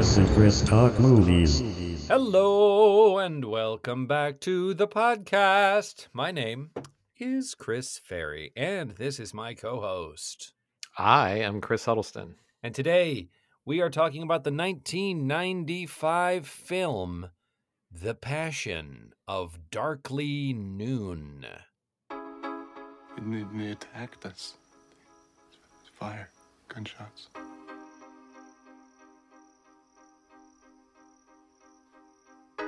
Chris and Chris Talk Movies. Hello and welcome back to the podcast. My name is Chris Ferry, and this is my co host. I am Chris Huddleston. And today we are talking about the 1995 film, The Passion of Darkly Noon. And they, they attacked us. Fire, gunshots.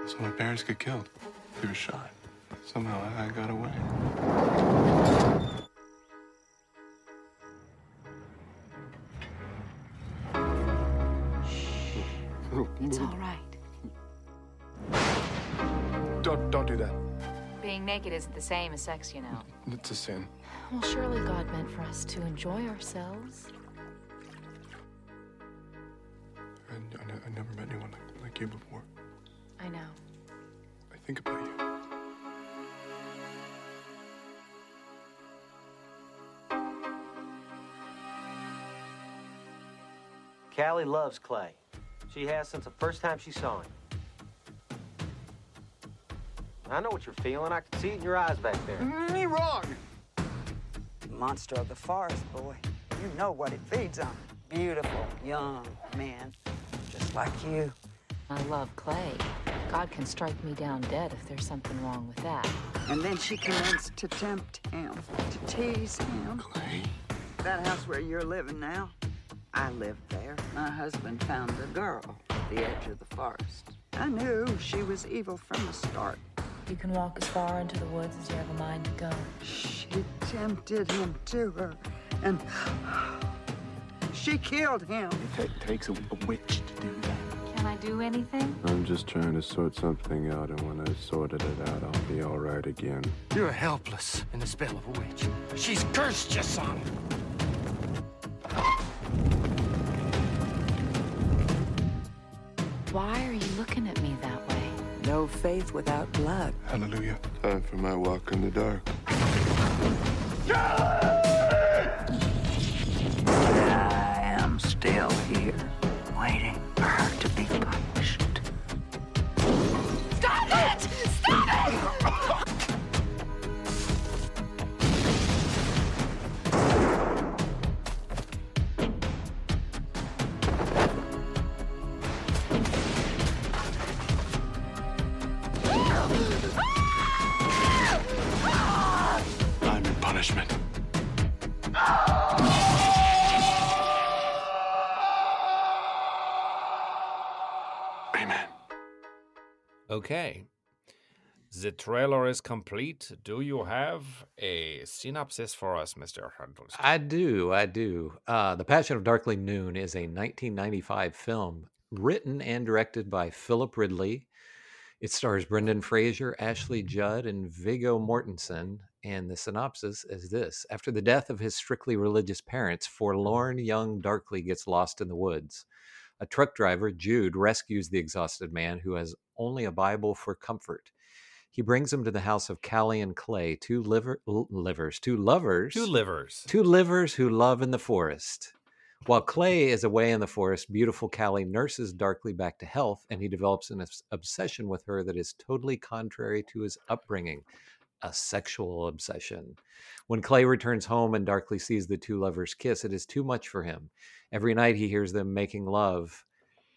So my parents get killed. They were shot. Somehow I, I got away. It's all right. Don't, don't do that. Being naked isn't the same as sex, you know. It's a sin. Well, surely God meant for us to enjoy ourselves. I, I, I never met anyone like, like you before. I know. I think about you. Callie loves Clay. She has since the first time she saw him. I know what you're feeling. I can see it in your eyes back there. Mm-hmm. Me wrong. Monster of the forest, boy. You know what it feeds on. Beautiful, young man, just like you. I love Clay. God can strike me down dead if there's something wrong with that. And then she commenced to tempt him, to tease him. Clay. That house where you're living now, I lived there. My husband found a girl at the edge of the forest. I knew she was evil from the start. You can walk as far into the woods as you have a mind to go. She tempted him to her, and she killed him. It ta- takes a, a witch to do that. Can I do anything? I'm just trying to sort something out, and when I've sorted it out, I'll be all right again. You're helpless in the spell of a witch. She's cursed you, son. Why are you looking at me that way? No faith without blood. Hallelujah. Time for my walk in the dark. Okay. The trailer is complete. Do you have a synopsis for us, Mr. Huddleston? I do, I do. Uh, the Passion of Darkly Noon is a 1995 film written and directed by Philip Ridley. It stars Brendan Fraser, Ashley Judd, and Viggo Mortensen. And the synopsis is this After the death of his strictly religious parents, forlorn young Darkly gets lost in the woods. A truck driver, Jude, rescues the exhausted man who has only a Bible for comfort. He brings him to the house of Callie and Clay, two liver, livers, two lovers, Two livers. two livers who love in the forest. While Clay is away in the forest, beautiful Callie nurses Darkly back to health, and he develops an obs- obsession with her that is totally contrary to his upbringing a sexual obsession. When Clay returns home and Darkly sees the two lovers kiss, it is too much for him. Every night he hears them making love,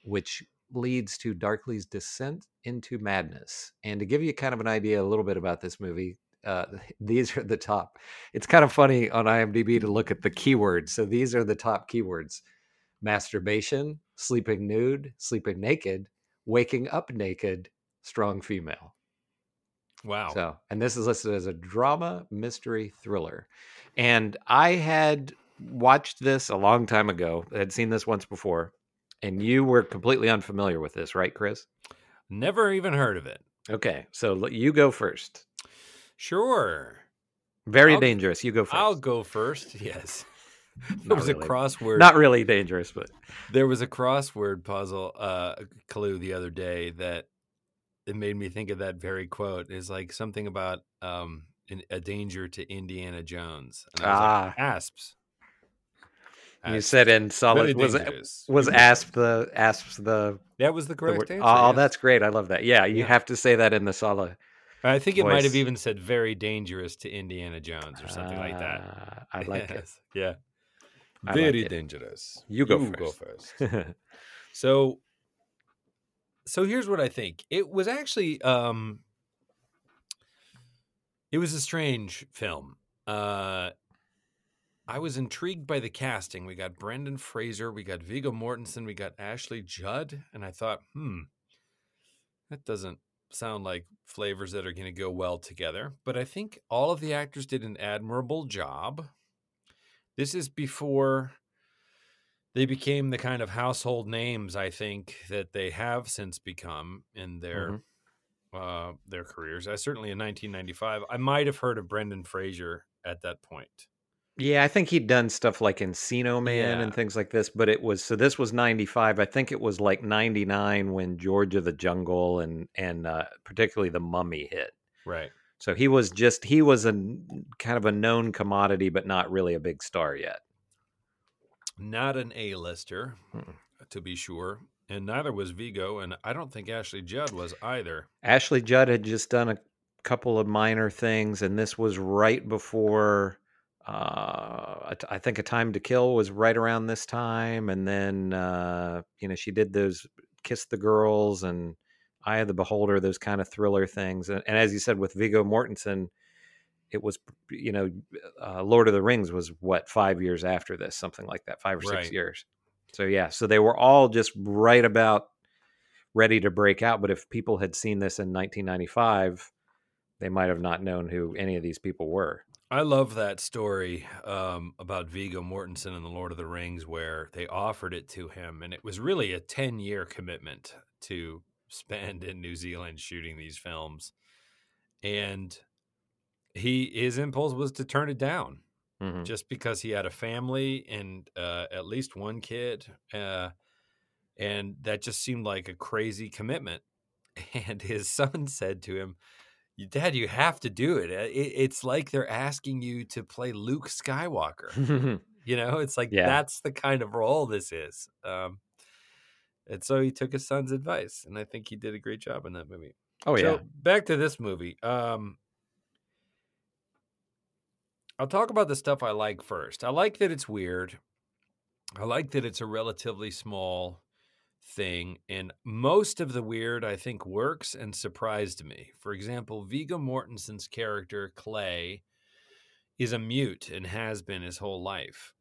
which leads to Darkly's descent into madness. And to give you kind of an idea a little bit about this movie, uh, these are the top. It's kind of funny on IMDb to look at the keywords. So these are the top keywords masturbation, sleeping nude, sleeping naked, waking up naked, strong female. Wow. So, and this is listed as a drama mystery thriller. And I had watched this a long time ago. I had seen this once before, and you were completely unfamiliar with this, right, Chris? Never even heard of it. Okay, so you go first. Sure. Very I'll- dangerous. You go 1st I'll go first. Yes. There was really. a crossword. Not really dangerous, but There was a crossword puzzle uh, clue the other day that it made me think of that very quote. Is like something about um, an, a danger to Indiana Jones. And I was like, Ah. asps. You said in solid Very was was asp the asps the, That was the the correct word- answer. oh yes. that's great I love that yeah you Yeah. have to say that in the solid I think it might have even said "very dangerous" to Indiana Jones or something like that. Ah, I like Yes, Yeah. I like Very it. dangerous. You go first. it So so here's what I think. It was actually um it was a strange film. Uh I was intrigued by the casting. We got Brendan Fraser, we got Viggo Mortensen, we got Ashley Judd, and I thought, hmm, that doesn't sound like flavors that are going to go well together. But I think all of the actors did an admirable job. This is before they became the kind of household names I think that they have since become in their uh, their careers. I certainly in 1995, I might have heard of Brendan Fraser at that point. Yeah, I think he'd done stuff like Encino Man Yeah. and things like this, but it was so this was 95. I think it was like 99 when George of the Jungle and and uh, particularly The Mummy hit. Right. So he was just he was a kind of a known commodity but not really a big star yet. Not an A-lister, Mm-mm. to be sure, and neither was Viggo, and I don't think Ashley Judd was either. Ashley Judd had just done a couple of minor things and this was right before uh I think a time to kill was right around this time and then uh you know she did those kiss the girls and eye of the beholder those kind of thriller things and, and as you said with Viggo Mortensen it was you know uh, Lord of the Rings was what 5 years after this something like that 5 or 6 Right. years. So yeah so they were all just right about ready to break out but if people had seen this in 1995 they might have not known who any of these people were. I love that story um, about Viggo Mortensen and the Lord of the Rings, where they offered it to him, and it was really a ten-year commitment to spend in New Zealand shooting these films, and he his impulse was to turn it down Mhm. just because he had a family and uh, at least one kid, uh, and that just seemed like a crazy commitment. And his son said to him, "Dad, you have to do it. Uh, it. It's like they're asking you to play Luke Skywalker. you know, it's like Yeah. that's the kind of role this is." Um, and so he took his son's advice, and I think he did a great job in that movie. oh yeah So back to this movie. Um, I'll talk about the stuff I like first. I like that it's weird. I like that it's a relatively small thing, and most of the weird I think works and surprised me. For example, Viggo Mortensen's character Clay is a mute and has been his whole life.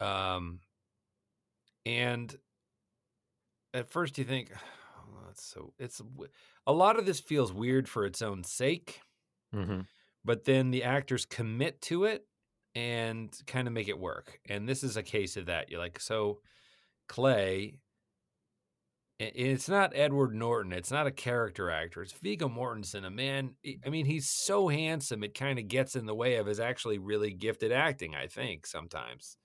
Um, and at first you think, oh, that's so it's a lot of this feels weird for its own sake, hmm but then the actors commit to it and kind of make it work. And this is a case of that. You're like, so Clay, it's not Edward Norton. It's not a character actor. It's Viggo Mortensen, a man. I- I mean, he's so handsome. It kind of gets in the way of his actually really gifted acting, I think, sometimes.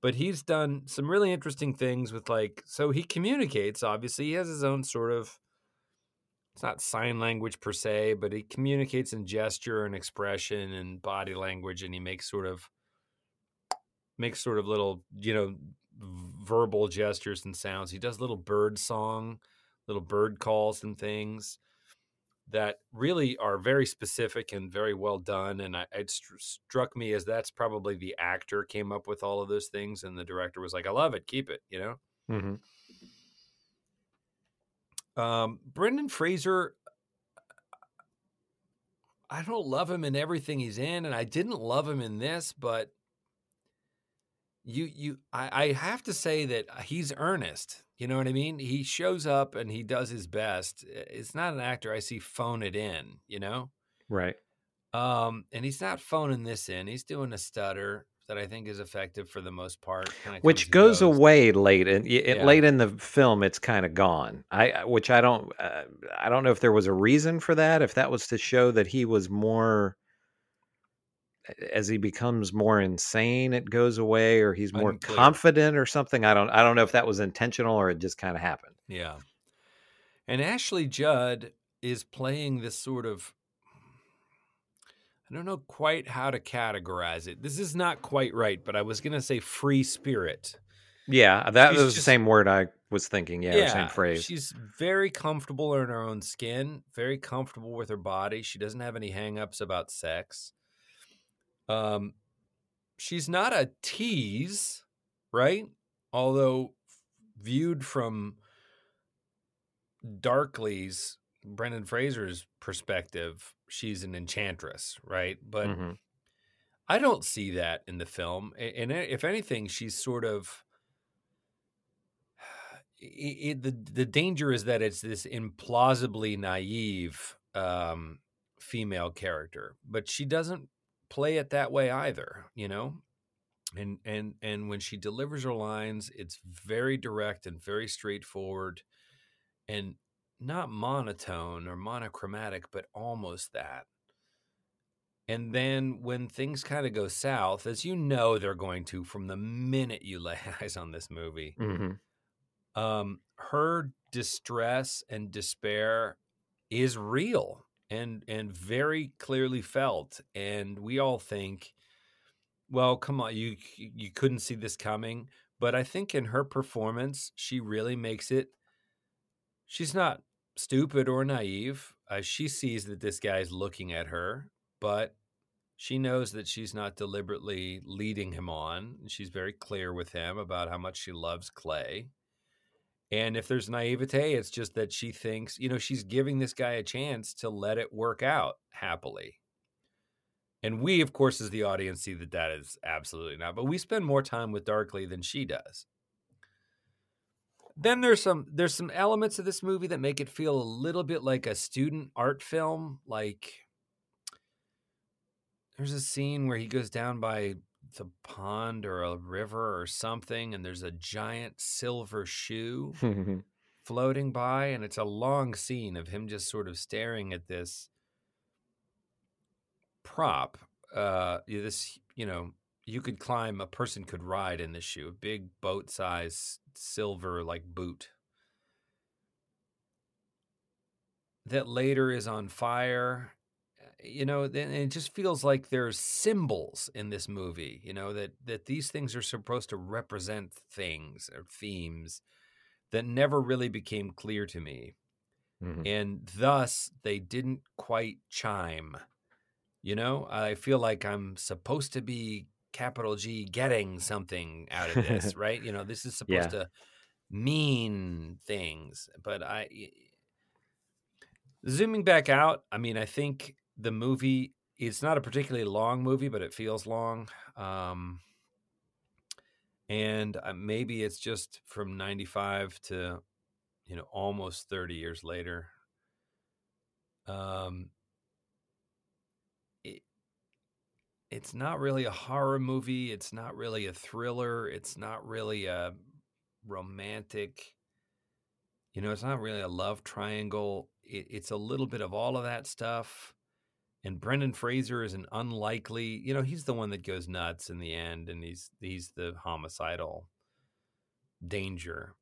But he's done some really interesting things with, like, so he communicates, obviously. He has his own sort of it's not sign language per se, but he communicates in gesture and expression and body language, and he makes sort of makes sort of little, you know, verbal gestures and sounds. He does little bird song, little bird calls and things that really are very specific and very well done. And I, it str- struck me as that's probably the actor came up with all of those things, and the director was like, "I love it, keep it," you know. hmm Um, Brendan Fraser, I don't love him in everything he's in, and I didn't love him in this, but you you I, I have to say that he's earnest. You know what I mean? He shows up and he does his best. It's not an actor I see phone it in, you know? right Um, and he's not phoning this in. He's doing a stutter that I think is effective for the most part. which goes goes. away late and it, Yeah. late in the film it's kind of gone i I- which i don't uh, i don't know if there was a reason for that if that was to show that he was more as he becomes more insane it goes away or he's more Unclear. confident or something i don't i don't know if that was intentional or it just kind of happened Yeah. And Ashley Judd is playing this sort of I don't know quite how to categorize it. This is not quite right, but I was going to say free spirit. Yeah, that She's was the same word I was thinking. Yeah, the same phrase. She's very comfortable in her own skin, very comfortable with her body. She doesn't have any hangups about sex. Um, she's not a tease, right? Although viewed from Darkly's Brendan Fraser's perspective, she's an enchantress, right? But Mhm. I don't see that in the film. And if anything, she's sort of i- i the the danger is that it's this implausibly naive um, female character, but she doesn't play it that way either, you know. And and and when she delivers her lines, it's very direct and very straightforward, and not monotone or monochromatic, but almost that. And then when things kind of go south, as you know they're going to from the minute you lay eyes on this movie, Mhm. um, her distress and despair is real and and very clearly felt. And we all think, well, come on, you you couldn't see this coming. But I think in her performance, she really makes it. She's not stupid or naive. Uh, she sees that this guy's looking at her, but she knows that she's not deliberately leading him on. She's very clear with him about how much she loves Clay. And if there's naivete, it's just that she thinks, you know, she's giving this guy a chance to let it work out happily. And we, of course, as the audience, see that that is absolutely not. But we spend more time with Darkly than she does. Then there's some there's some elements of this movie that make it feel a little bit like a student art film. Like there's a scene where he goes down by the pond or a river or something, and there's a giant silver shoe floating by, and it's a long scene of him just sort of staring at this prop. Uh, this, you know, you could climb, a person could ride in this shoe, a big boat size silver like boot that later is on fire. You know, then it just feels like there's symbols in this movie. You know that that these things are supposed to represent things or themes that never really became clear to me Mhm. and thus they didn't quite chime. You know, I feel like I'm supposed to be capital G getting something out of this, right? You know, this is supposed Yeah. to mean things, but I zooming back out, I mean, I think the movie it's not a particularly long movie, but it feels long. Um and uh, maybe it's just from 95 to you know almost 30 years later um it, it's not really a horror movie it's not really a thriller it's not really a romantic you know it's not really a love triangle it, it's a little bit of all of that stuff and Brendan Fraser is an unlikely, you know, he's the one that goes nuts in the end and he's he's the homicidal danger.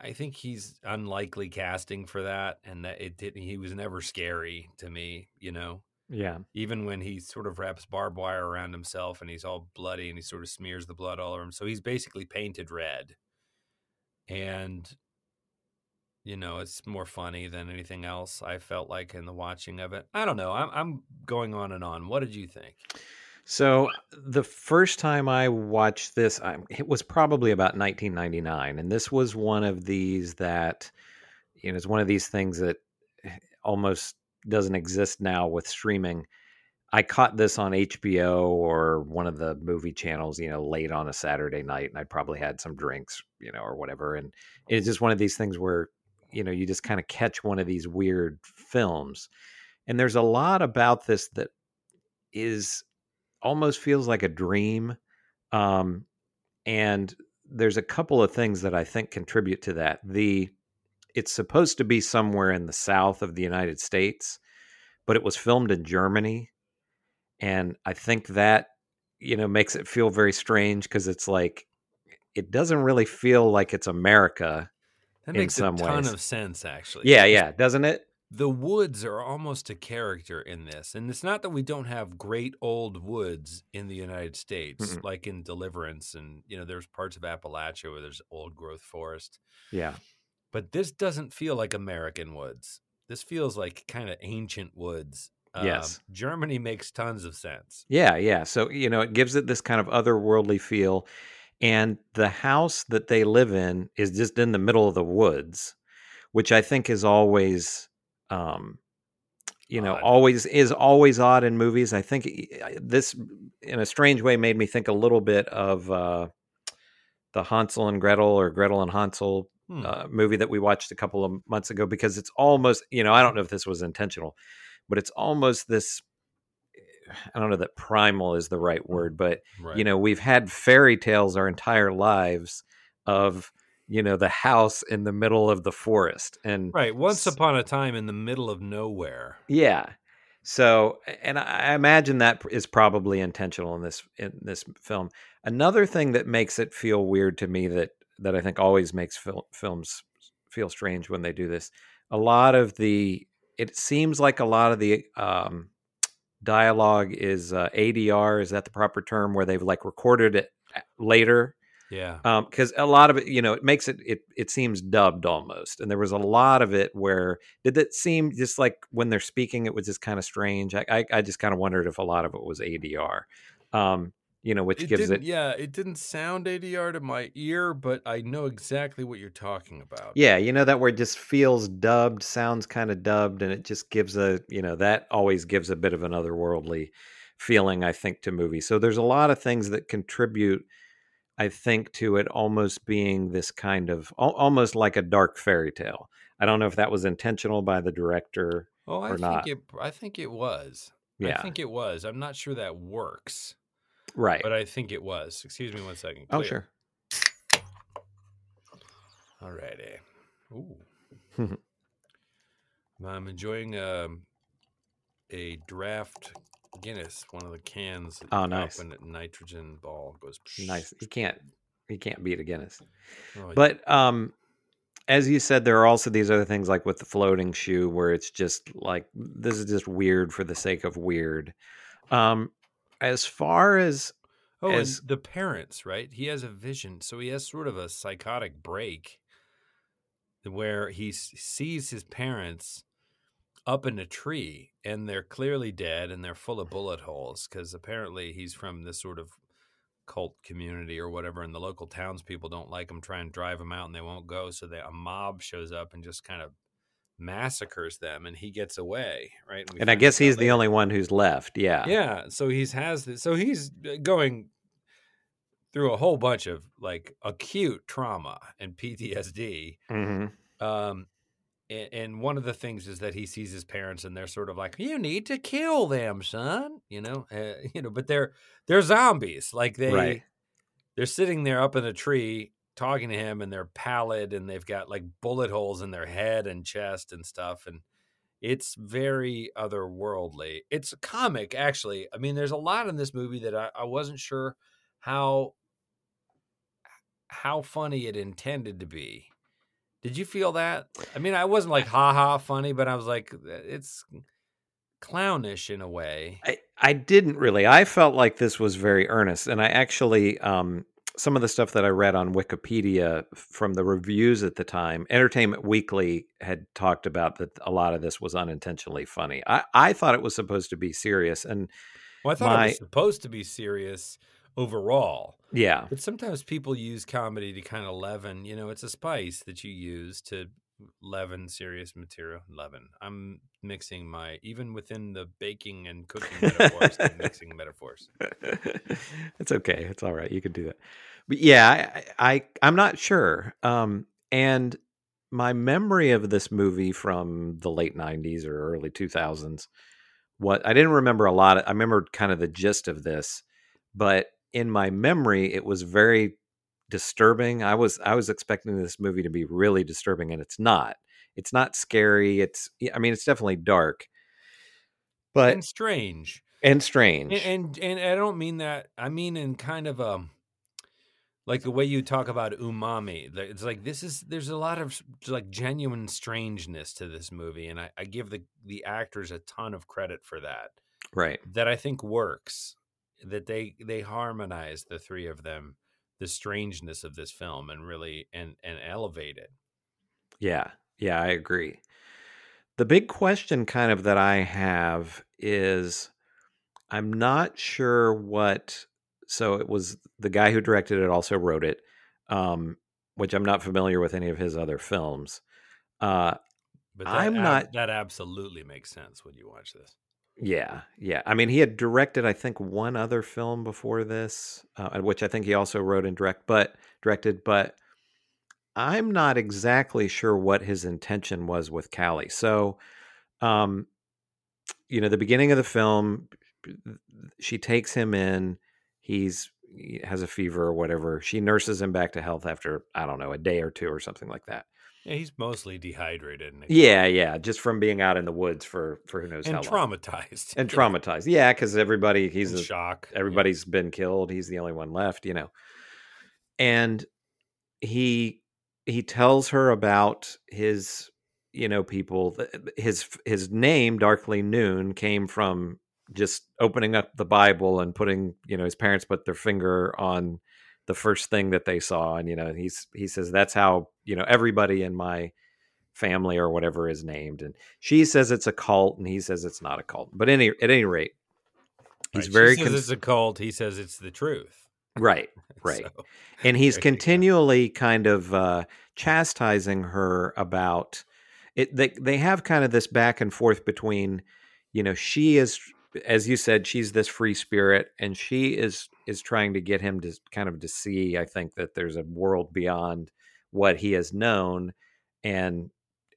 I think he's unlikely casting for that and that it didn't he was never scary to me, you know. Yeah. Even when he sort of wraps barbed wire around himself and he's all bloody and he sort of smears the blood all over him. So he's basically painted red. And you know, it's more funny than anything else. I felt like in the watching of it. I don't know. I'm I'm going on and on. What did you think? So the first time I watched this, I, it was probably about 1999, and this was one of these that, you know, it's one of these things that eh, almost doesn't exist now with streaming. I caught this on HBO or one of the movie channels, you know, late on a Saturday night, and I probably had some drinks, you know, or whatever. And it's just one of these things where, you know, you just kind of catch one of these weird films. And there's a lot about this that is almost feels like a dream. Um, and there's a couple of things that I think contribute to that. The it's supposed to be somewhere in the south of the United States, but it was filmed in Germany. And I think that, you know, makes it feel very strange because it's like it doesn't really feel like it's America That makes some a ton ways. of sense, actually. Yeah, yeah, doesn't it? the woods are almost a character in this. And it's not that we don't have great old woods in the United States, Mm-mm. like in Deliverance. And, you know, there's parts of Appalachia where there's old growth forest. Yeah. But this doesn't feel like American woods. This feels like kind of ancient woods. Um, Yes. Germany makes tons of sense. Yeah, yeah. So, you know, it gives it this kind of otherworldly feel. And the house that they live in is just in the middle of the woods, which I think is always, um, you know, Odd. always is always odd in movies. I think this, in a strange way, made me think a little bit of uh, the Hansel and Gretel or Gretel and Hansel Hmm. uh, movie that we watched a couple of months ago because it's almost, you know, I don't know if this was intentional, but it's almost this. I don't know that primal is the right word, but right. you know, we've had fairy tales our entire lives of you know the house in the middle of the forest, and right. Once upon a time in the middle of nowhere. yeah. So, and I imagine that is probably intentional in this in this film. Another thing that makes it feel weird to me that that I think always makes fil- films feel strange when they do this. A lot of the it seems like a lot of the um, dialogue is uh, ADR. Is that the proper term where they've like recorded it uh, later? Yeah. because a lot of it, you know, it makes it it it seems dubbed almost, and there was a lot of it where did it seem just like when they're speaking, it was just kind of strange. I I, I just kind of wondered if a lot of it was ADR, um, you know, which It gives it, yeah, it didn't sound ADR to my ear, but I know exactly what you're talking about. yeah, you know, that where it just feels dubbed, sounds kind of dubbed, and it just gives a, you know, that always gives a bit of an otherworldly feeling, I think, to movies. So there's a lot of things that contribute. I think to it almost being this kind of almost like a dark fairy tale. I don't know if that was intentional by the director. Oh, I or think not. it. I think it was. Yeah, I think it was. I'm not sure that works, right. but I think it was. Excuse me one second. oh, Clear. sure. All righty. Ooh. I'm enjoying um, a draft Guinness, one of the cans. Oh, nice. When the nitrogen ball goes. Nice. He can't. He can't beat a Guinness. Oh, But um, as you said, there are also these other things like with the floating shoe, where it's just like this is just weird for the sake of weird. Um, as far as Oh, as- the parents, right? He has a vision, so he has sort of a psychotic break where he sees his parents up in a tree and they're clearly dead and they're full of bullet holes because apparently he's from this sort of cult community or whatever and the local townspeople don't like him try and drive him out and they won't go so that a mob shows up and just kind of massacres them and he gets away right we and I guess he's the only one who's left. Yeah. Yeah, so he's has this. So he's uh, going through a whole bunch of like acute trauma and PTSD. hmm Um, and, and one of the things is that he sees his parents, and they're sort of like, "You need to kill them, son." You know, uh, you know, but they're they're zombies. Like they Right. they're sitting there up in a tree talking to him, and they're pallid, and they've got like bullet holes in their head and chest and stuff, and it's very otherworldly. It's a comic, actually. I mean, there's a lot in this movie that I, I wasn't sure how how funny it intended to be. Did you feel that? I mean, I wasn't like ha ha funny, but I was like, it's clownish in a way. I, I didn't really. I felt like this was very earnest, and I actually um, some of the stuff that I read on Wikipedia from the reviews at the time, Entertainment Weekly had talked about that a lot of this was unintentionally funny. I, I thought it was supposed to be serious, and Well, I thought it was supposed to be serious overall, yeah, but sometimes people use comedy to kind of leaven. You know, it's a spice that you use to leaven serious material. Leaven. I'm mixing my even within the baking and cooking metaphors. I'm mixing metaphors. it's okay. It's all right. You can do that. But yeah, I, I I'm not sure. Um, and my memory of this movie from the late '90s or early 2000s, what I didn't remember a lot. Of, I remembered kind of the gist of this, but in my memory, it was very disturbing. I was I was expecting this movie to be really disturbing, and it's not. It's not scary. It's I mean, it's definitely dark, but and strange. and strange. And, and and I don't mean that. I mean in kind of a like the way you talk about umami it's like this is there's a lot of like genuine strangeness to this movie and i, I give the the actors a ton of credit for that right. that i think works that they they harmonize the three of them the strangeness of this film and really and and elevate it Yeah, yeah, I agree. The big question, kind of, that I have is I'm not sure what. So it was the guy who directed it also wrote it, um, which I'm not familiar with any of his other films. Uh, but I'm ab- not- that absolutely makes sense when you watch this yeah, yeah. I mean, he had directed, I think, one other film before this, uh, which I think he also wrote and direct, but directed. But I'm not exactly sure what his intention was with Callie. So, um, you know, the beginning of the film, she takes him in. He's he has a fever or whatever. She nurses him back to health after I don't know a day or two or something like that. Yeah he's mostly dehydrated and Yeah, yeah, just from being out in the woods for for who knows and how long traumatized and traumatized. Yeah, because everybody he's In a, shock yeah. everybody's been killed. He's the only one left, you know. And he he tells her about his you know people his his name darkly noon came from just opening up the bible and putting you know his parents put their finger on the first thing that they saw and you know he's he says that's how you know everybody in my family or whatever is named and she says it's a cult and he says it's not a cult but any at any rate he's Right, she very says cons- it's a cult he says it's the truth right right So, and he's there you go. continually kind of uh, chastising her about it. They they have kind of this back and forth between, you know, she is, as you said, she's this free spirit, and she is is trying to get him to kind of to see. I think that there's a world beyond what he has known, and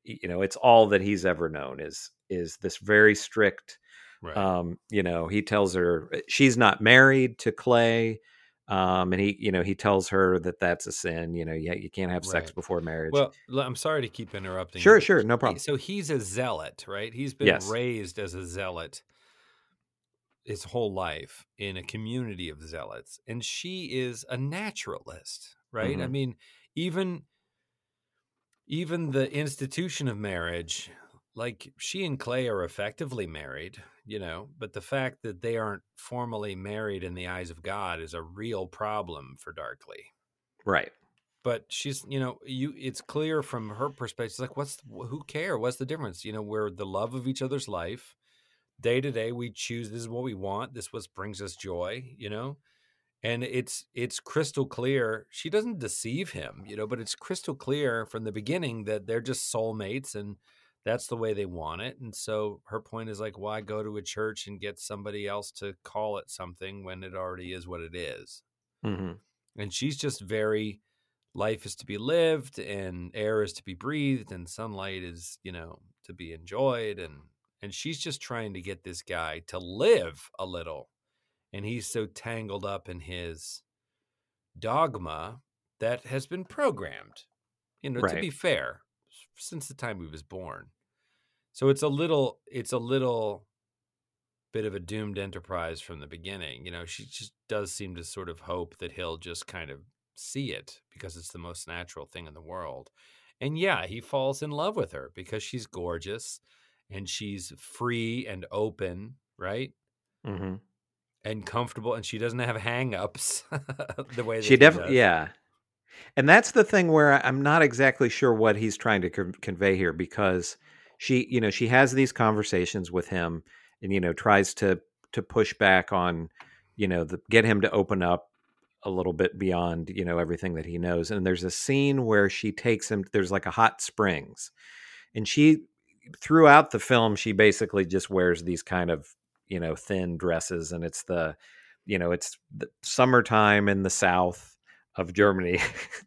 you know, it's all that he's ever known is is this very strict right. um you know he tells her uh, she's not married to clay um and he you know he tells her that that's a sin you know you, you can't have sex Right. before marriage Well, i'm sorry to keep interrupting. you, sure but sure no problem So he's a zealot, right? He's been Yes. raised as a zealot his whole life in a community of zealots, and she is a naturalist, right? I Mhm. mean, even even the institution of marriage, like she and Clay are effectively married, you know, but the fact that they aren't formally married in the eyes of God is a real problem for Darkly right but she's you know you it's clear from her perspective it's like what's who care what's the difference you know we're the love of each other's life day to day we choose this is what we want. This what brings us joy you know? And it's it's crystal clear she doesn't deceive him you know but it's crystal clear from the beginning that they're just soulmates and that's the way they want it and so her point is like why go to a church and get somebody else to call it something when it already is what it is? Hmm and she's just very life is to be lived and air is to be breathed and sunlight is you know to be enjoyed and and she's just trying to get this guy to live a little and he's so tangled up in his dogma that has been programmed you know to be fair since the time he was born so it's a little it's a little bit of a doomed enterprise from the beginning. You know, she just does seem to sort of hope that he'll just kind of see it because it's the most natural thing in the world. And yeah, he falls in love with her because she's gorgeous and she's free and open, right? hmm And comfortable and she doesn't have hang-ups the way that she he definitely does. yeah and that's the thing where i'm not exactly sure what he's trying to con- convey here because she you know she has these conversations with him and you know tries to to push back on you know the, get him to open up a little bit beyond you know everything that he knows and there's a scene where she takes him there's like a hot springs and she throughout the film she basically just wears these kind of you know thin dresses and it's the you know it's the summertime in the south of germany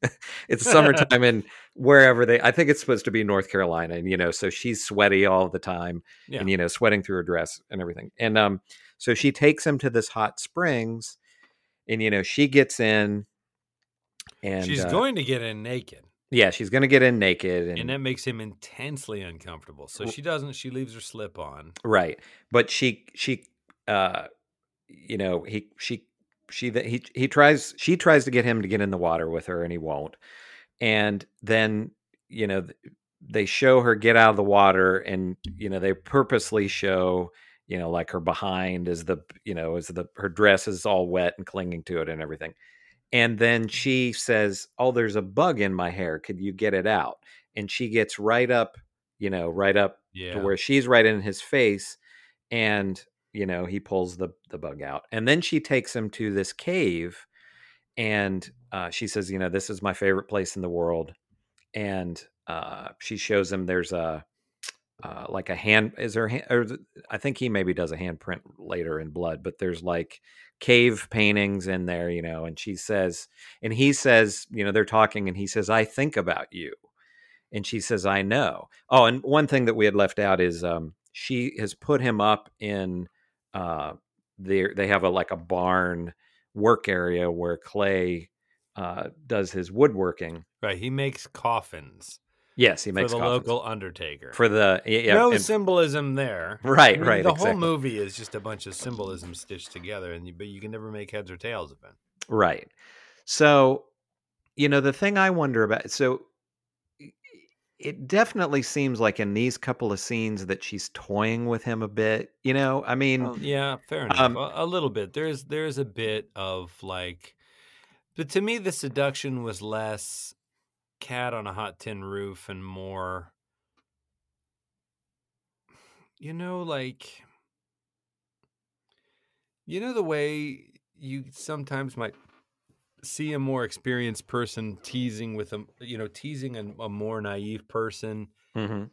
it's summertime in wherever they i think it's supposed to be north carolina and you know so she's sweaty all the time Yeah. and you know sweating through her dress and everything and um so she takes him to this hot springs and you know she gets in and she's uh, going to get in naked. Yeah she's gonna get in naked and, And that makes him intensely uncomfortable. So she doesn't, she leaves her slip on. right but she she uh you know he she she he he tries she tries to get him to get in the water with her and he won't. And then, you know, they show her get out of the water and you know, they purposely show, you know, like her behind is the, you know, is the her dress is all wet and clinging to it and everything. And then she says, "Oh, there's a bug in my hair. Could you get it out?" And she gets right up, you know, right up Yeah. to where she's right in his face and you know he pulls the the bug out and then she takes him to this cave and uh, she says you know this is my favorite place in the world and uh, she shows him there's a uh, like a hand is there hand, or i think he maybe does a handprint later in blood but there's like cave paintings in there you know and she says and he says you know they're talking and he says i think about you. And she says i know. Oh and one thing that we had left out is um she has put him up in uh there they have a like a barn work area where clay uh does his woodworking. Right. He makes coffins yes he makes for the coffins. local undertaker. for the yeah, yeah, no and- symbolism there. Right, I mean, right, The exactly. whole movie is just a bunch of symbolism stitched together, and you, but you can never make heads or tails of it. Right. So, you know, the thing I wonder about so it definitely seems like in these couple of scenes that she's toying with him a bit. You know, I mean, Oh, Yeah, fair enough. Um, a, a little bit. There's there's a bit of like, but to me, the seduction was less cat on a hot tin roof and more, you know, like, you know, the way you sometimes might see a more experienced person teasing with a, you know, teasing a, a more naive person mhm.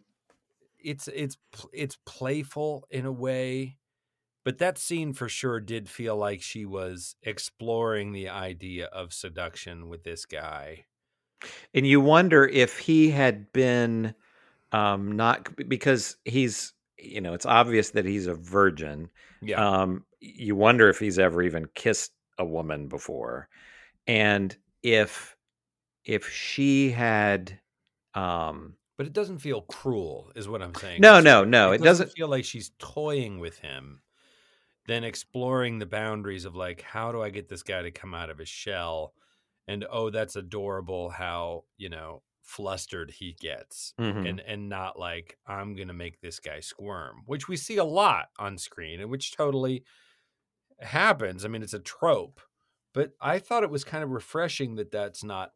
it's it's it's playful in a way but that scene for sure did feel like she was exploring the idea of seduction with this guy and you wonder if he had been um not because he's you know, it's obvious that he's a virgin. yeah Um you wonder if he's ever even kissed a woman before. And if if she had um but it doesn't feel cruel is what i'm saying No, no, no, it doesn't- feel like she's toying with him then exploring the boundaries of like how do i get this guy to come out of his shell and oh that's adorable how you know flustered he gets mhm. and and not like I'm gonna make this guy squirm, which we see a lot on screen, and which totally happens. I mean, it's a trope, but I thought it was kind of refreshing that that's not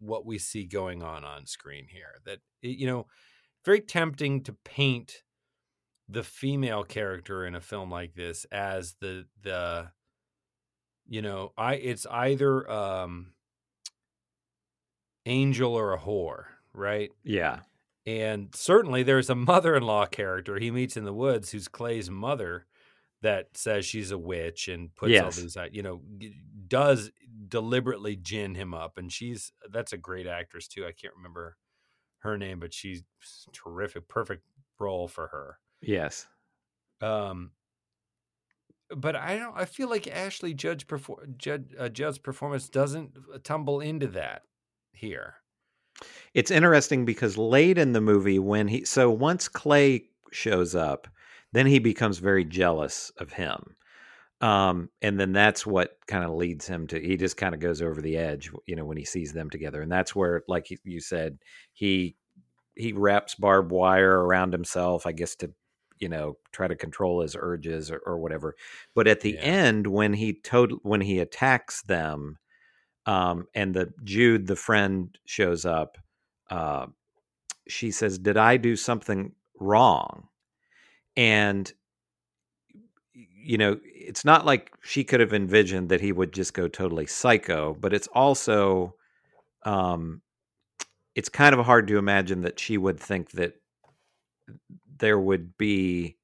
what we see going on on screen here. That it- you know, very tempting to paint the female character in a film like this as the the you know i it's either um angel or a whore right yeah. and certainly there's a mother-in-law character he meets in the woods who's Clay's mother that says she's a witch and puts all Yes. these out, you know, does deliberately gin him up and she's that's a great actress too. I can't remember her name, but she's terrific, perfect role for her. Yes. Um but I don't I feel like Ashley Judge perfor- Judd, uh, Judd's performance doesn't tumble into that here. It's interesting because late in the movie, when he so once Clay shows up, then he becomes very jealous of him. Um, and then that's what kind of leads him to he just kind of goes over the edge, you know, when he sees them together. And that's where, like you- said, he he wraps barbed wire around himself, I guess, to you know try to control his urges or, or whatever. But at the Yeah. end, when he total when he attacks them, um, and the Jude, the friend, shows up, uh, she says, "Did I do something wrong?" And you know, it's not like she could have envisioned that he would just go totally psycho, but it's also, um, it's kind of hard to imagine that she would think that there would be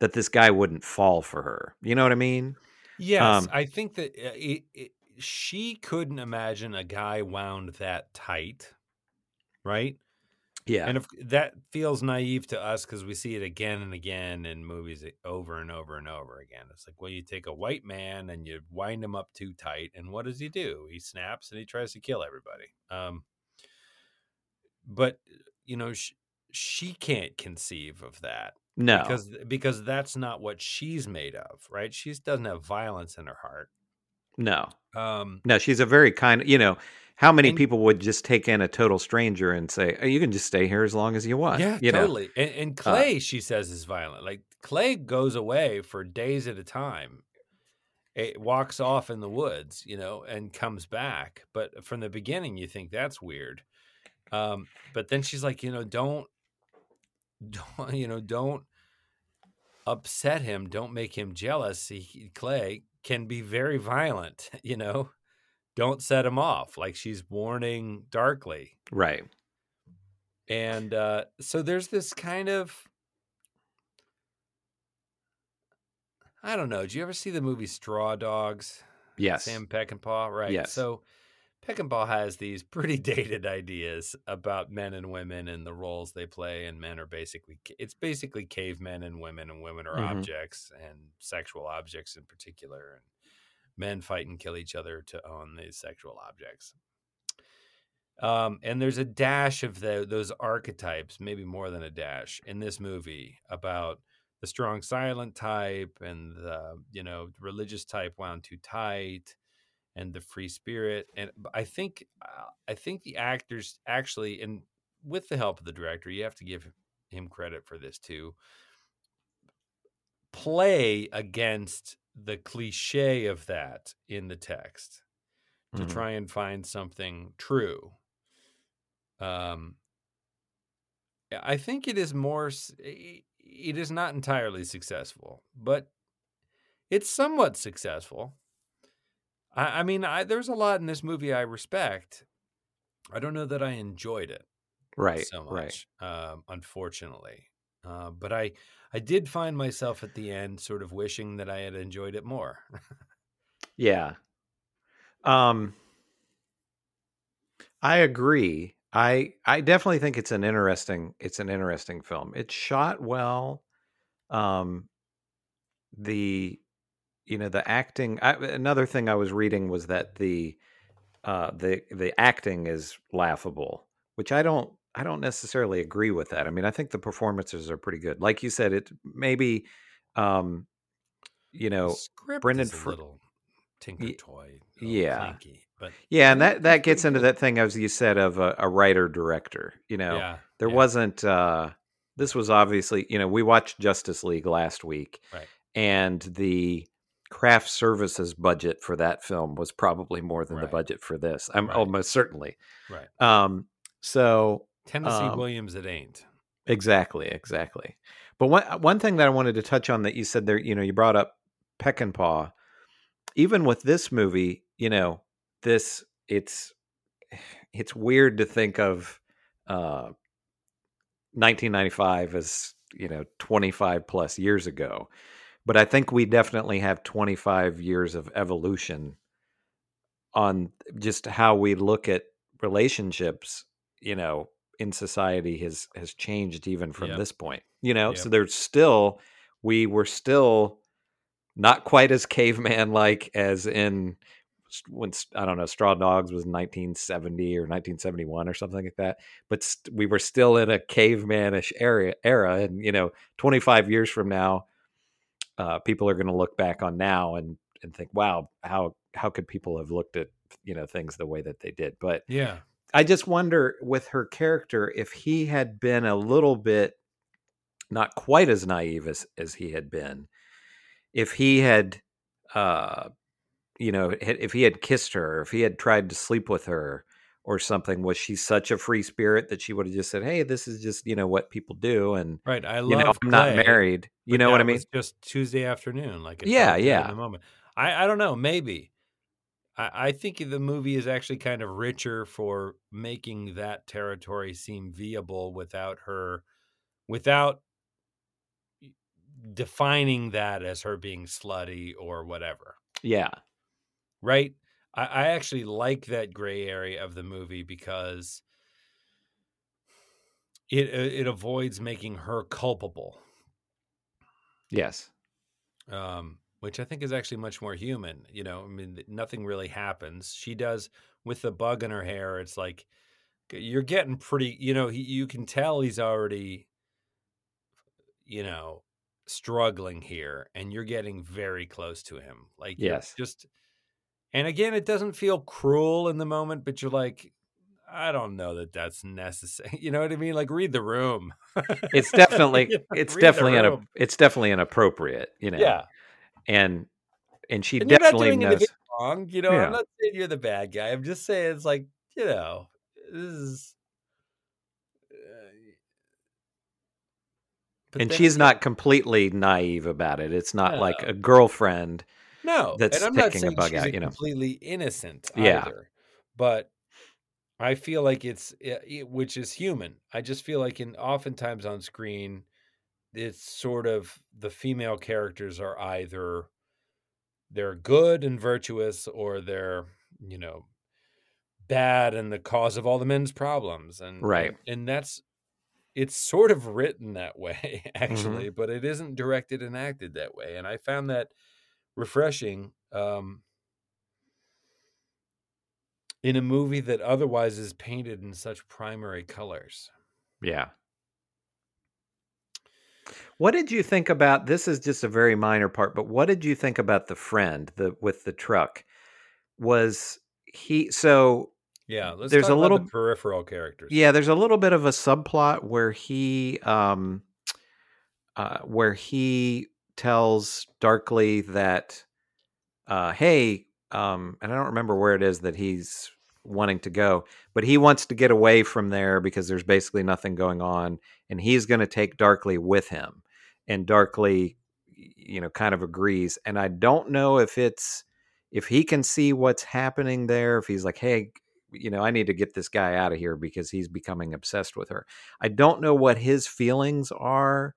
that this guy wouldn't fall for her. You know what I mean? Yes, Um, I think that uh, it, it, she couldn't imagine a guy wound that tight, right? Yeah. And if that feels naive to us because we see it again and again in movies over and over and over again. It's like, well, you take a white man and you wind him up too tight, and what does he do? He snaps and he tries to kill everybody. Um, but you know, sh- she can't conceive of that no. because because that's not what she's made of, right? She doesn't have violence in her heart. No, Um, no, she's a very kind. You know, how many And- people would just take in a total stranger and say, oh, "You can just stay here as long as you want"? yeah, you know? totally. And, and Clay, she says, is violent. Like Clay goes away for days at a time. It walks off in the woods, you know, and comes back. But from the beginning, you think that's weird. Um, but then she's like, you know, don't, don't, you know, don't upset him. Don't make him jealous. He, Clay can be very violent, you know. Don't set him off. Like she's warning darkly. Right. And uh, so there's this kind of I don't know. Do you ever see the movie Straw Dogs? Yes. Sam Peckinpah, right? Yes. So Peckinpah has these pretty dated ideas about men and women and the roles they play, and men are basically it's basically cavemen and women, and women are Mhm. objects and sexual objects in particular, and men fight and kill each other to own these sexual objects. Um, and there's a dash of the, those archetypes, maybe more than a dash, in this movie about the strong silent type and the you know religious type wound too tight and the free spirit and i think uh, i think the actors actually and with the help of the director you have to give him credit for this too play against the cliche of that in the text to Mhm. try and find something true um i think it is more it is not entirely successful but it's somewhat successful I, I mean, I, there's a lot in this movie I respect. I don't know that I enjoyed it Right. so Right. much, um, unfortunately. Uh, but I, I did find myself at the end sort of wishing that I had enjoyed it more. Yeah. Um I agree. I I definitely think it's an interesting it's an interesting film. It's shot well. Um the you know the acting I, another thing I was reading was that the uh the the acting is laughable, which I don't I don't necessarily agree with that. I mean, I think the performances are pretty good. Like you said it maybe um you The know script Brendan is a Fr- little tinker toy, yeah. clinky, but Yeah, and that that gets into that thing as you said of a, a writer director. You know, yeah, there yeah, wasn't. uh This was obviously, you know, we watched Justice League last week, right. and the craft services budget for that film was probably more than the budget for this. I'm Right. almost certainly. Right. Um. So Tennessee um, Williams, it ain't. Exactly, exactly. But one one thing that I wanted to touch on that you said there, you know, you brought up Peckinpah. Even with this movie, you know, this it's it's weird to think of uh 1995 as, you know, 25 plus years ago. But I think we definitely have 25 years of evolution on just how we look at relationships, you know, in society has has changed even from Yep. this point. You know, Yep. so there's still we were still not quite as caveman like as in when I don't know Straw Dogs was 1970 or 1971 or something like that. But st- we were still in a cavemanish era era, and you know, 25 years from now, uh, people are going to look back on now and and think, wow, how how could people have looked at you know things the way that they did? But Yeah. I just wonder with her character if he had been a little bit not quite as naive as as he had been, if he had, uh, you know, if he had kissed her, if he had tried to sleep with her or something, was she such a free spirit that she would have just said, "Hey, this is just you know what people do," and Right. I you love know, I'm not married. You know what I mean? just Tuesday afternoon. Like Yeah, yeah. The moment. I, I don't know. Maybe. I, I think the movie is actually kind of richer for making that territory seem viable without her, without defining that as her being slutty or whatever. Yeah, Right. I, I actually like that gray area of the movie because it it avoids making her culpable. yes, um, which I think is actually much more human. You know, I mean, nothing really happens. She does with the bug in her hair. It's like you're getting pretty. You know, he, you can tell he's already, you know, struggling here, and you're getting very close to him. Like, Yes. just And again, it doesn't feel cruel in the moment, but you're like, I don't know that that's necessary. You know what I mean? Like read the room. It's definitely it's definitely an it's definitely inappropriate, you know. yeah. And and she And definitely doing knows. wrong. You know, Yeah. I'm not saying you're the bad guy. I'm just saying it's like, you know, this is. uh, and she's not completely naive about it. It's not like a girlfriend. No, that's and I'm not taking a saying bug she's out, you know. completely innocent. Yeah. either, but I feel like it's i- i- which is human. I just feel like in oftentimes on screen, it's sort of the female characters are either they're good and virtuous or they're you know bad and the cause of all the men's problems and Right. and, that's it's sort of written that way Mm-hmm. actually but it isn't directed and acted that way and i found that refreshing um in a movie that otherwise is painted in such primary colors Yeah. What did you think about this is just a very minor part, but what did you think about the friend, the with the truck? Was he so yeah let's There's talk a about little- the peripheral characters Yeah, there's a little bit of a subplot where he um uh where he tells Darkly that uh hey, um and I don't remember where it is that he's wanting to go, but he wants to get away from there because there's basically nothing going on and he's going to take Darkly with him. And Darkly you know kind of agrees and I don't know if it's if he can see what's happening there if he's like hey you know, I need to get this guy out of here because he's becoming obsessed with her. I don't know what his feelings are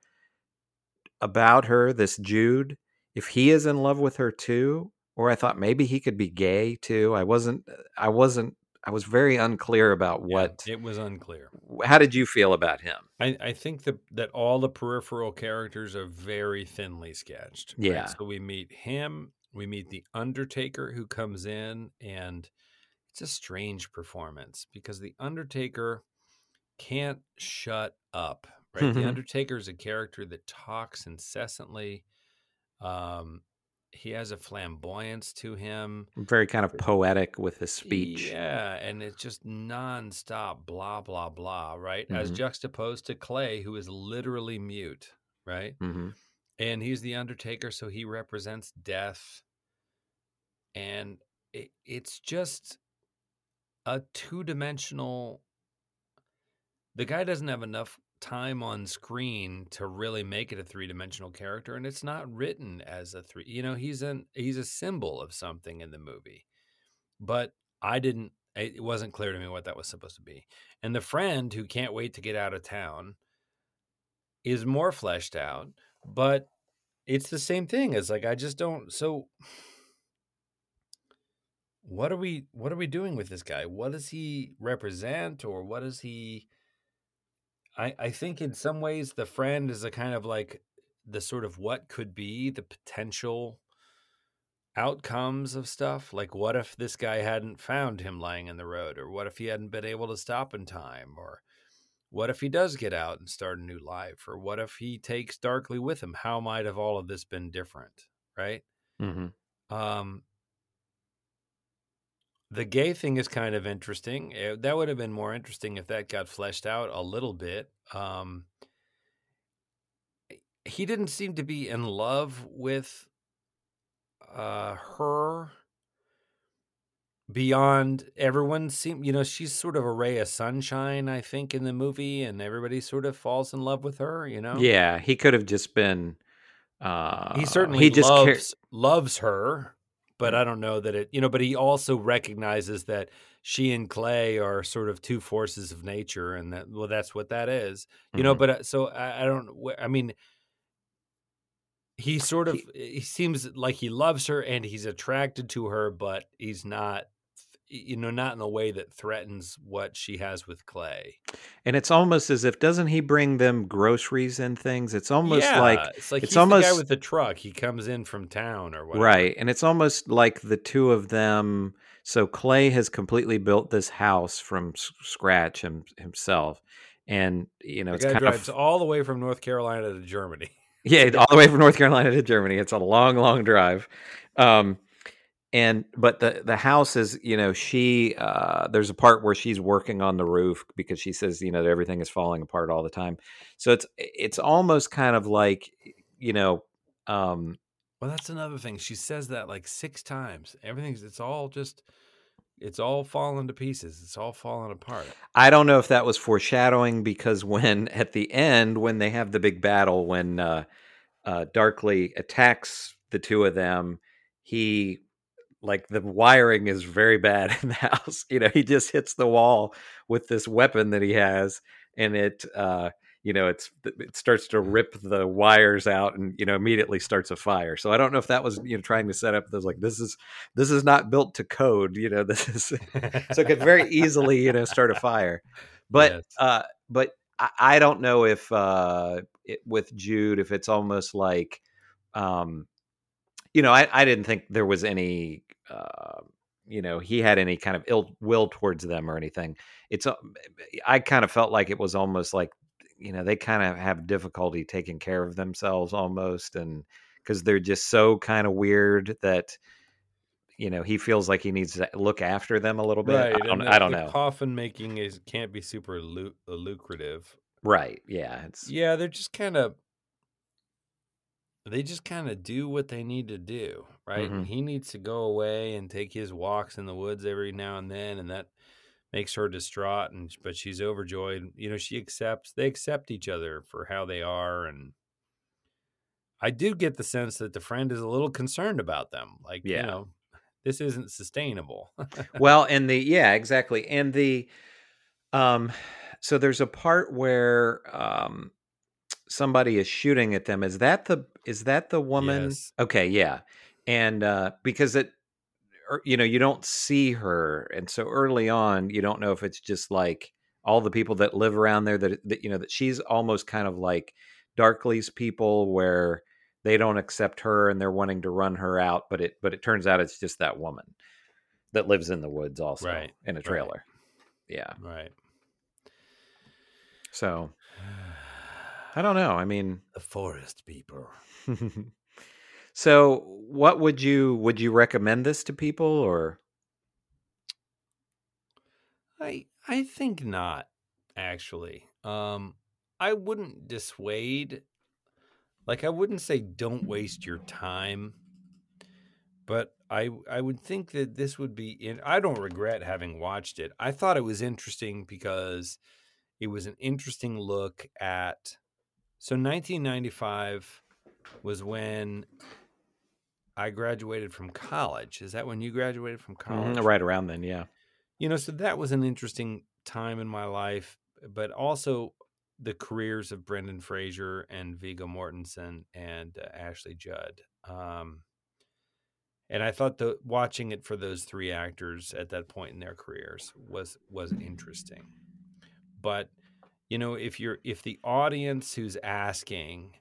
about her, this Jude, if he is in love with her too, or I thought maybe he could be gay too. I wasn't, uh, I wasn't, I was very unclear about Yeah, what, it was unclear how did you feel about him? I, I think that that all the peripheral characters are very thinly sketched. right? Yeah. So we meet him, we meet the Undertaker who comes in, and it's a strange performance because the Undertaker can't shut up. Right. the Mhm. Undertaker is a character that talks incessantly. Um, he has a flamboyance to him. Very kind of poetic with his speech. Yeah, and it's just nonstop blah blah blah, right? As Mhm. juxtaposed to Clay, who is literally mute, right? hmm And he's the Undertaker, so he represents death. And it, it's just a two dimensional. The guy doesn't have enough time on screen to really make it a three dimensional character, and it's not written as a three. You know, he's an he's a symbol of something in the movie, but I didn't. It wasn't clear to me what that was supposed to be. And the friend who can't wait to get out of town is more fleshed out, but it's the same thing. It's like I just don't. So, what are we? What are we doing with this guy? What does he represent, or what does he? I I think in some ways the friend is a kind of like the sort of what could be the potential outcomes of stuff like what if this guy hadn't found him lying in the road or what if he hadn't been able to stop in time or what if he does get out and start a new life or what if he takes darkly with him? How might have all of this been different right? Hmm um the gay thing is kind of interesting Eh, that would have been more interesting if that got fleshed out a little bit um he didn't seem to be in love with uh her beyond everyone seem you know she's sort of a ray of sunshine i think in the movie and everybody sort of falls in love with her you know Yeah, he could have just been. Uh, he certainly he just loves car- loves her but Mm. i don't know that it you know but he also recognizes that she and clay are sort of two forces of nature and that well that's what that is you know Mhm. but uh, so i, I don't i mean he sort of He- he seems like he loves her and he's attracted to her but he's not you know not in a way that threatens what she has with clay and it's almost as if doesn't he bring them groceries and things? It's almost yeah, like it's like it's he's the guy with the truck he comes in from town or whatever Right. And it's almost like the two of them. So Clay has completely built this house from scratch him, himself. And, you know, the it's kind drives of, all the way from north carolina to germany yeah, all the way from North Carolina to Germany. It's a long, long drive. Um, and but the the house is you know she uh there's a part where she's working on the roof because she says you know that everything is falling apart all the time so it's it's almost kind of like you know um Well, that's another thing. She says that like six times. Everything's it's all just it's all falling to pieces. It's all falling apart. I don't know if that was foreshadowing because when at the end when they have the big battle when uh, uh, Darkly attacks the two of them, he like the wiring is very bad in the house. You know, he just hits the wall with this weapon that he has, and it uh, you know it's it starts to rip the wires out and you know immediately starts a fire so i don't know if that was you know trying to set up those like this is this is not built to code you know this is so it could very easily you know start a fire but Yes. uh but I, I don't know if uh it, with jude if it's almost like um you know i i didn't think there was any uh you know he had any kind of ill will towards them or anything. It's uh, i kind of felt like it was almost like you know they kind of have difficulty taking care of themselves almost and because they're just so kind of weird that you know he feels like he needs to look after them a little bit. I don't, and I don't the know. Coffin making is can't be super lu- uh, lucrative. right yeah it's Yeah, they're just kind of they just kind of do what they need to do, right? Mhm. And he needs to go away and take his walks in the woods every now and then, and that makes her distraught. And but she's overjoyed. You know, she accepts. They accept each other for how they are, and I do get the sense that the friend is a little concerned about them. Like, Yeah. you know, this isn't sustainable. well and the yeah exactly and the um so there's a part where um somebody is shooting at them is that the is that the woman Yes. okay yeah and uh because it er, you know you don't see her and so early on you don't know if it's just like all the people that live around there that, that you know that she's almost kind of like darkly's people where they don't accept her and they're wanting to run her out but it but it turns out it's just that woman that lives in the woods also Right, in a right. trailer yeah right. so i don't know i mean The forest people. so what would you would you recommend this to people or I I think not actually. Um I wouldn't dissuade like I wouldn't say don't waste your time. But I I would think that this would be in I don't regret having watched it. I thought it was interesting because it was an interesting look at so 1995 was when I graduated from college. Is that when you graduated from college? Mhm, right around then yeah you know so that was an interesting time in my life but also the careers of brendan fraser and viggo mortensen and uh, ashley judd um, and i thought the watching it for those three actors at that point in their careers was was interesting but you know if you're if the audience who's asking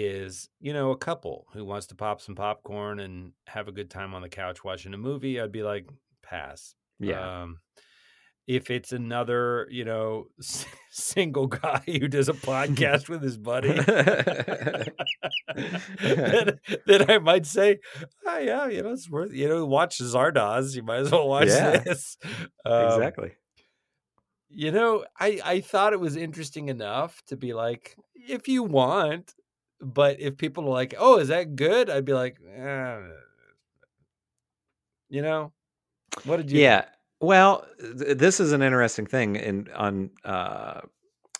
is you know a couple who wants to pop some popcorn and have a good time on the couch watching a movie i'd be like pass yeah um, if it's another, you know, s- single guy who does a podcast with his buddy, then, then I might say, oh, yeah, you know, it's worth, you know, watch Zardoz. You might as well watch Yeah. this. Um, exactly You know, I, I thought it was interesting enough to be like, if you want, but if people are like, oh, is that good? I'd be like, eh. you know, what did you think? yeah well th- this is an interesting thing in on uh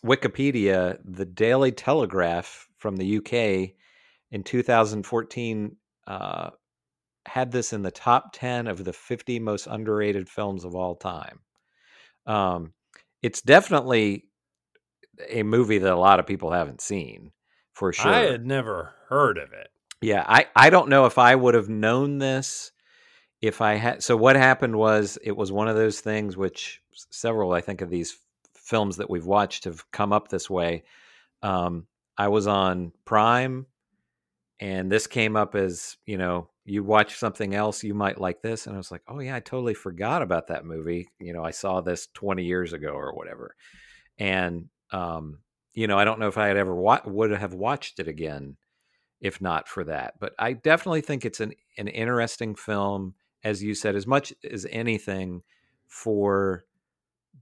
wikipedia the daily telegraph from the uk in 2014 uh had this in the top 10 of the 50 most underrated films of all time um it's definitely a movie that a lot of people haven't seen for sure I had never heard of it. Yeah, I I don't know if I would have known this if I had. So what happened was it was one of those things which several I think of these films that we've watched have come up this way. Um, I was on Prime, and this came up as you know you watch something else you might like this, and I was like, oh yeah, I totally forgot about that movie. You know, I saw this twenty years ago or whatever, and um, you know, I don't know if I had ever wa- would have watched it again if not for that. But I definitely think it's an an interesting film, as you said, as much as anything for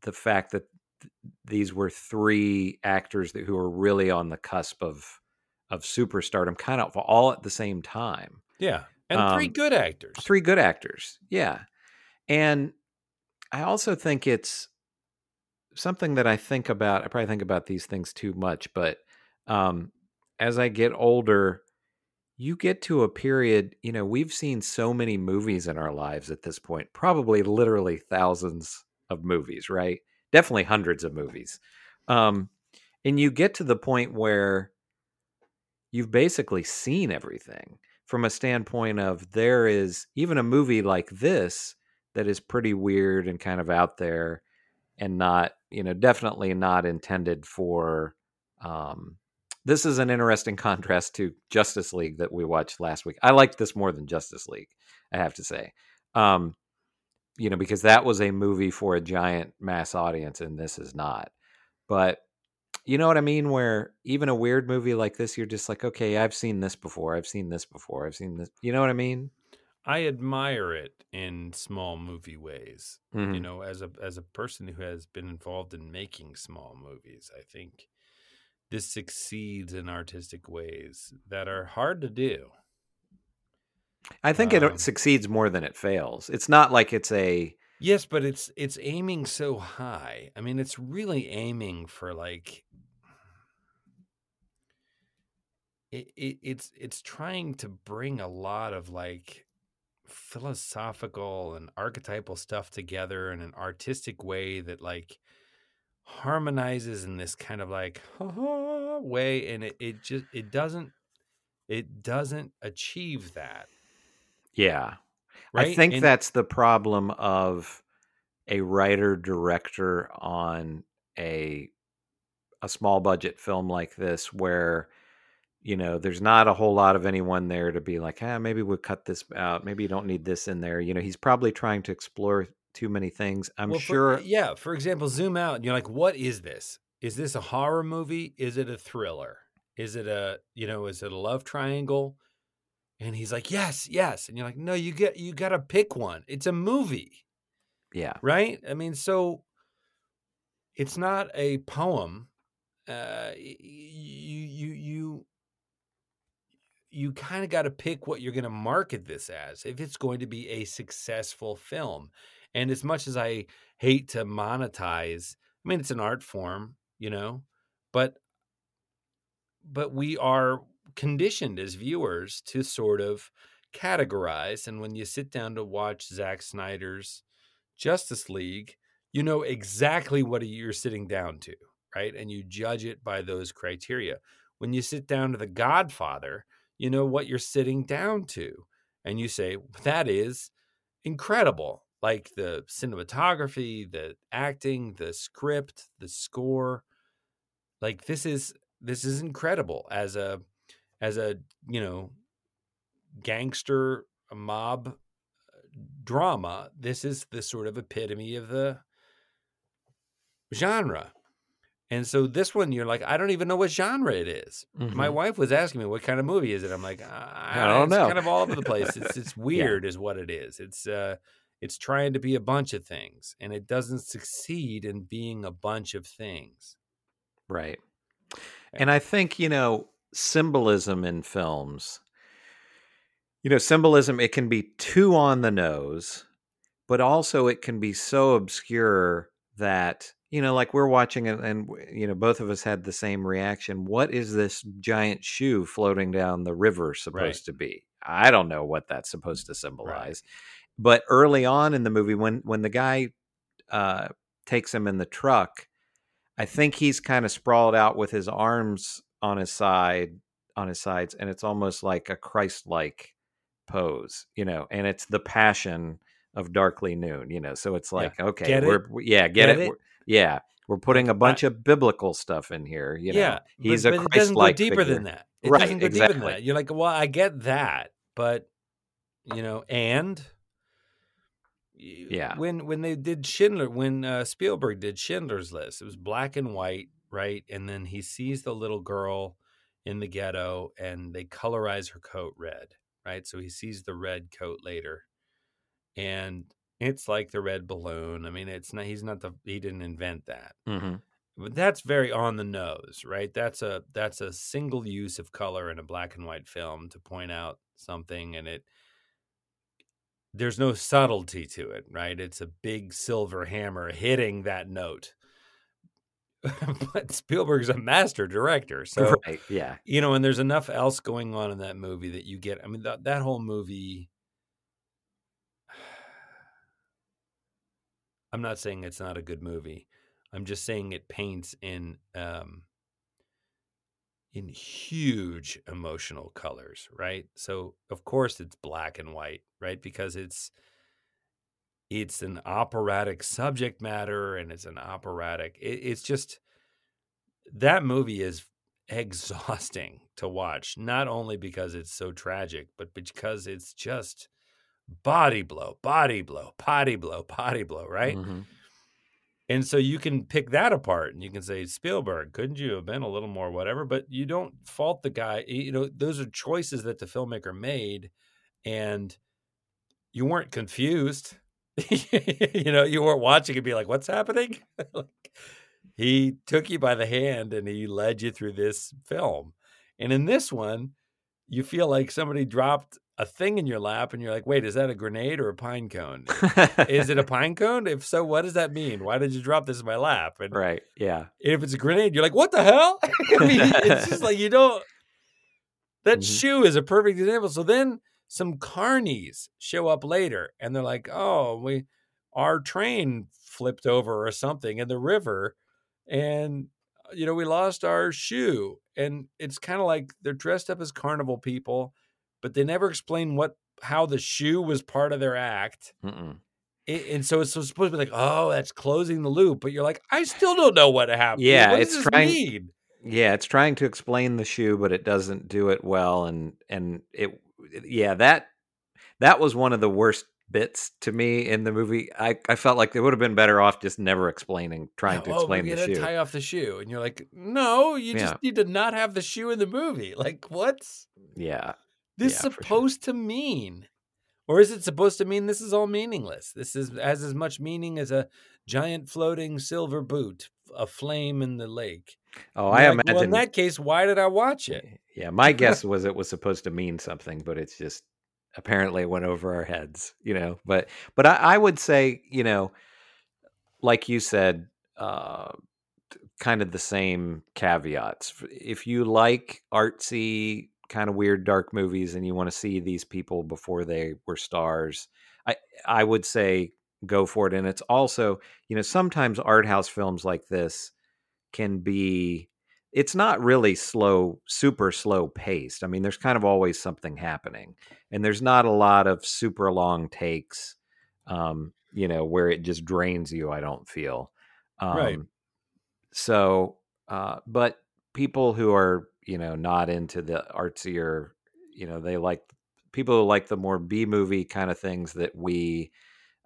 the fact that th- these were three actors that, who were really on the cusp of of superstardom, kind of all at the same time. Yeah. And three Um, good actors. Three good actors, yeah. And I also think it's something that I think about. I probably think about these things too much, but um, as I get older, you get to a period. You know, we've seen so many movies in our lives at this point, probably literally thousands of movies, right? Definitely hundreds of movies. Um, and you get to the point where you've basically seen everything from a standpoint of there is even a movie like this that is pretty weird and kind of out there and not you know definitely not intended for um this is an interesting contrast to justice league that we watched last week i liked this more than justice league i have to say um you know because that was a movie for a giant mass audience and this is not but you know what I mean? Where even a weird movie like this, you're just like, okay, I've seen this before. I've seen this before. I've seen this. You know what I mean? I admire it in small movie ways. You Mhm. know, as a as a person who has been involved in making small movies, I think this succeeds in artistic ways that are hard to do. I think Um, it succeeds more than it fails. It's not like it's a Yes, but it's it's aiming so high. I mean, it's really aiming for like it, it it's it's trying to bring a lot of like philosophical and archetypal stuff together in an artistic way that like harmonizes in this kind of like way and it, it just it doesn't it doesn't achieve that yeah. right I think And- that's the problem of a writer director on a a small budget film like this where you know there's not a whole lot of anyone there to be like ah maybe we'll cut this out maybe you don't need this in there you know he's probably trying to explore too many things i'm Well, for- sure yeah. For example, zoom out and you're like, what is this? Is this a horror movie? Is it a thriller? Is it a, you know, is it a love triangle? And he's like, yes, yes. And you're like, no, you get, you got to pick one. It's a movie, yeah right? I mean, so it's not a poem. Uh, you, you, you, you kind of got to pick what you're going to market this as if it's going to be a successful film. And as much as I hate to monetize, I mean it's an art form, you know, but but we are conditioned as viewers to sort of categorize. And when you sit down to watch Zack Snyder's Justice League, you know exactly what you're sitting down to, right? And you judge it by those criteria. When you sit down to The Godfather, you know what you're sitting down to. And you say, that is incredible. Like the cinematography, the acting, the script, the score. Like this is this is incredible as a as a, you know, gangster mob uh, drama. This is the sort of epitome of the genre. And so this one, you're like, I don't even know what genre it is. My Mhm. wife was asking me, "What kind of movie is it?" I'm like, I, I don't it's know." Kind of all over the place. It's it's weird, is what it is. It's uh, it's trying to be a bunch of things, and it doesn't succeed in being a bunch of things. Right. And I think, you know, symbolism in films, you know, symbolism, it can be too on the nose, but also it can be so obscure that, you know, like we're watching it and, you know, both of us had the same reaction. What is this giant shoe floating down the river supposed Right. to be? I don't know what that's supposed to symbolize. But early on in the movie, when when the guy uh, takes him in the truck, I think he's kind of sprawled out with his arms on his side, on his sides, and it's almost like a Christ-like pose, you know. And it's the passion of Darkly Noon, you know. So it's like, okay, Get it? we're yeah, get, Get it, it? Yeah. We're putting a bunch of biblical stuff in here, you know. yeah, he's but, a but it doesn't go Christ-like deeper figure. than that. It Right, doesn't go deeper than exactly. that. You're like, well, I get that, but you know, and Yeah. when when they did Schindler, when uh, Spielberg did Schindler's List, it was black and white, right? And then he sees the little girl in the ghetto, and they colorize her coat red, right? So he sees the red coat later, and it's like the red balloon. I mean, it's not. He's not the. He didn't invent that. hmm But that's very on the nose, right? That's a that's a single use of color in a black and white film to point out something, and it there's no subtlety to it, right? It's a big silver hammer hitting that note. but Spielberg's a master director, so right. Yeah. you know, and there's enough else going on in that movie that you get. I mean, that that whole movie. I'm not saying it's not a good movie. I'm just saying it paints in um, in huge emotional colors, right? So of course it's black and white, right? Because it's it's an operatic subject matter and it's an operatic. It, it's just that movie is exhausting to watch, not only because it's so tragic, but because it's just body blow, body blow, potty blow, potty blow, right? Mhm. And so you can pick that apart and you can say, Spielberg, couldn't you have been a little more whatever? But you don't fault the guy. You know, those are choices that the filmmaker made, and you weren't confused. you know, you weren't watching and be like, what's happening? Like, he took you by the hand and he led you through this film. And in this one, you feel like somebody dropped a thing in your lap and you're like, wait, is that a grenade or a pine cone? is it a pine cone? If so, what does that mean? Why did you drop this in my lap? And right. Yeah. if it's a grenade, you're like, what the hell? I mean, it's just like you don't. That Mhm. shoe is a perfect example. So then some carnies show up later, and they're like, "Oh, we our train flipped over or something in the river, and you know we lost our shoe." And it's kind of like they're dressed up as carnival people, but they never explain what how the shoe was part of their act. It, and so it's supposed to be like, oh, that's closing the loop. But you're like, I still don't know what happened. Yeah, what it's trying- mean? Yeah, it's trying to explain the shoe, but it doesn't do it well, and and it, yeah, that that was one of the worst bits to me in the movie. I I felt like they would have been better off just never explaining, trying to oh, explain the shoe. tie off the shoe, and you're like, no, you Yeah. just need to not have the shoe in the movie. Like, what's yeah, this Yeah, for sure. supposed to mean? Or is it supposed to mean this is all meaningless? This is has as much meaning as a giant floating silver boot, a flame in the lake. Oh, I like, imagine. Well, in that case, why did I watch it? Yeah, my guess was it was supposed to mean something, but it's just apparently it went over our heads, you know. But but I, I would say, you know, like you said, uh, kind of the same caveats. If you like artsy, kind of weird, dark movies, and you want to see these people before they were stars, I I would say go for it. And it's also, you know, sometimes art house films like this can be it's not really slow super slow paced i mean there's kind of always something happening and there's not a lot of super long takes um you know where it just drains you i don't feel um Right. so uh but people who are you know not into the artsier you know they like people who like the more b movie kind of things that we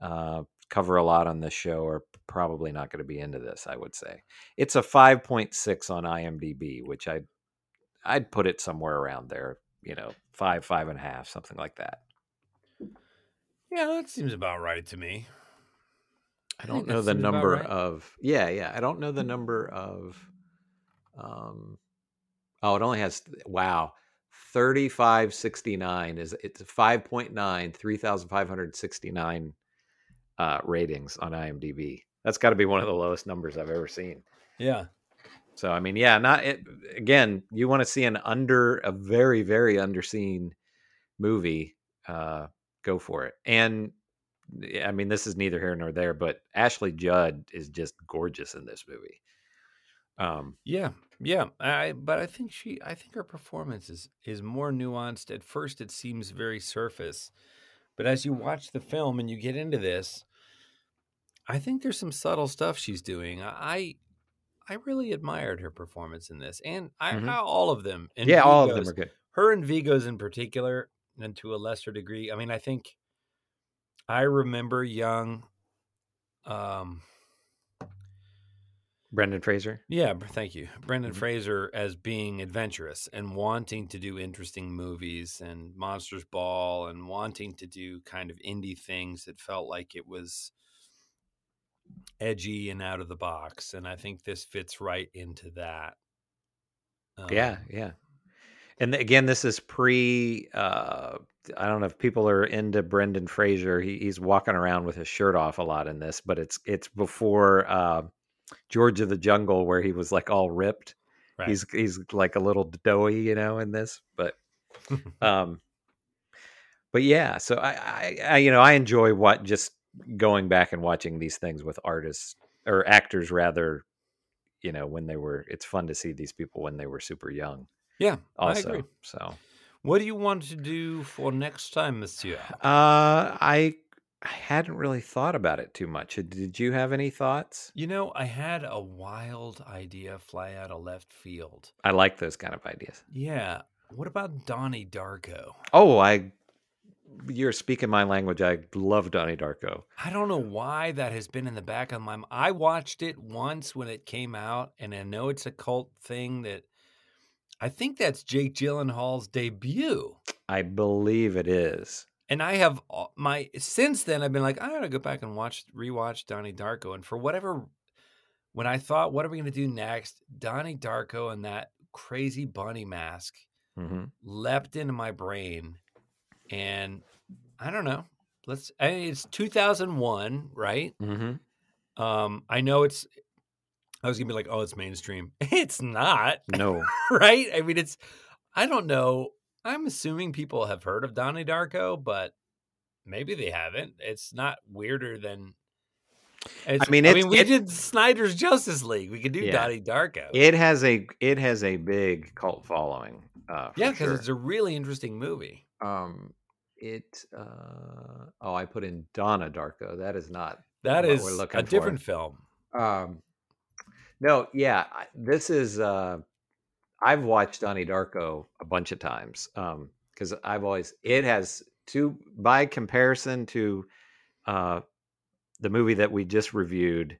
uh cover a lot on this show are probably not going to be into this i would say it's a 5.6 on imdb which i i'd put it somewhere around there you know five five and a half something like that Yeah, that seems about right to me. i I don't know the number right. of yeah yeah i don't know the number of um oh it only has wow 3569 is it's 5.9 3569 uh ratings on imdb that's got to be one of the lowest numbers i've ever seen Yeah. So I mean, yeah, not it, again. You want to see an under a very very underseen movie? Uh, go for it. And I mean, this is neither here nor there, but Ashley Judd is just gorgeous in this movie. Um, Yeah, yeah. I but I think she I think her performance is is more nuanced. At first it seems very surface. But as you watch the film and you get into this, I think there's some subtle stuff she's doing. I I really admired her performance in this. And I Mhm. how all of them. and yeah, all of them are good. her and Viggo's in particular, and to a lesser degree. I mean, I think I remember young um Brendan Fraser. Yeah, thank you. Brendan Mhm. Fraser as being adventurous and wanting to do interesting movies and Monsters Ball and wanting to do kind of indie things that felt like it was edgy and out of the box. And I think this fits right into that. yeah, Um, yeah. And again, this is pre. Uh, I don't know if people are into Brendan Fraser. He, he's walking around with his shirt off a lot in this, but it's it's before uh, George of the Jungle, where he was like all ripped. Right. He's he's like a little doughy, you know, in this. But um, but yeah. So I, I, I you know I enjoy what just going back and watching these things with artists or actors rather. You know, when they were, it's fun to see these people when they were super young yeah, also. I agree. So, What do you want to do for next time, Monsieur? uh, I I hadn't really thought about it too much. Did you have any thoughts? You know, I had a wild idea fly out of left field. I like those kind of ideas. Yeah. What about Donnie Darko? Oh, I you're speaking my language. I love Donnie Darko. I don't know why that has been in the back of my mind. I watched it once when it came out, and I know it's a cult thing that I think that's Jake Gyllenhaal's debut. I believe it is. And I have my since then I've been like I gotta go back and watch rewatch Donnie Darko, and for whatever when I thought what are we gonna do next, Donnie Darko and that crazy bunny mask hmm leapt into my brain, and I don't know. Let's. I mean, it's 2001, right? hmm Um, I know it's. I was gonna be like, oh, it's mainstream. It's not, No. right? I mean, it's. I don't know. I'm assuming people have heard of Donnie Darko, but maybe they haven't. It's not weirder than. It's, mean, I mean, we it- did Snyder's Justice League. We could do Yeah. Donnie Darko. It has a it has a big cult following. Uh, yeah, because sure. it's a really interesting movie. um it uh oh I put in Donna Darko. That is not That what is we're a for. different film. Um, no, yeah, this is. Uh, I've watched Donnie Darko a bunch of times because I've always it has two by comparison to uh, the movie that we just reviewed.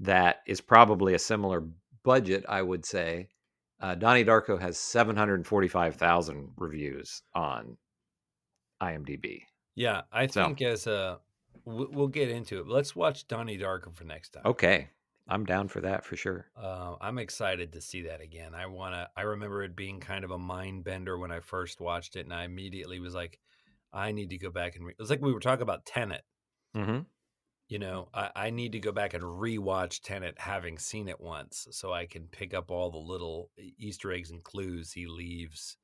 That is probably a similar budget, I would say. Uh, Donnie Darko has seven hundred forty-five thousand reviews on IMDb. Yeah, I So- think as a we- we'll get into it. Let's watch Donnie Darko for next time. Okay, I'm down for that for sure. Uh, I'm excited to see that again. I want to. I remember it being kind of a mind bender when I first watched it, and I immediately was like, I need to go back and. Re-. It was like we were talking about Tenet. hmm You know, I, I need to go back and rewatch Tenet, having seen it once, so I can pick up all the little Easter eggs and clues he leaves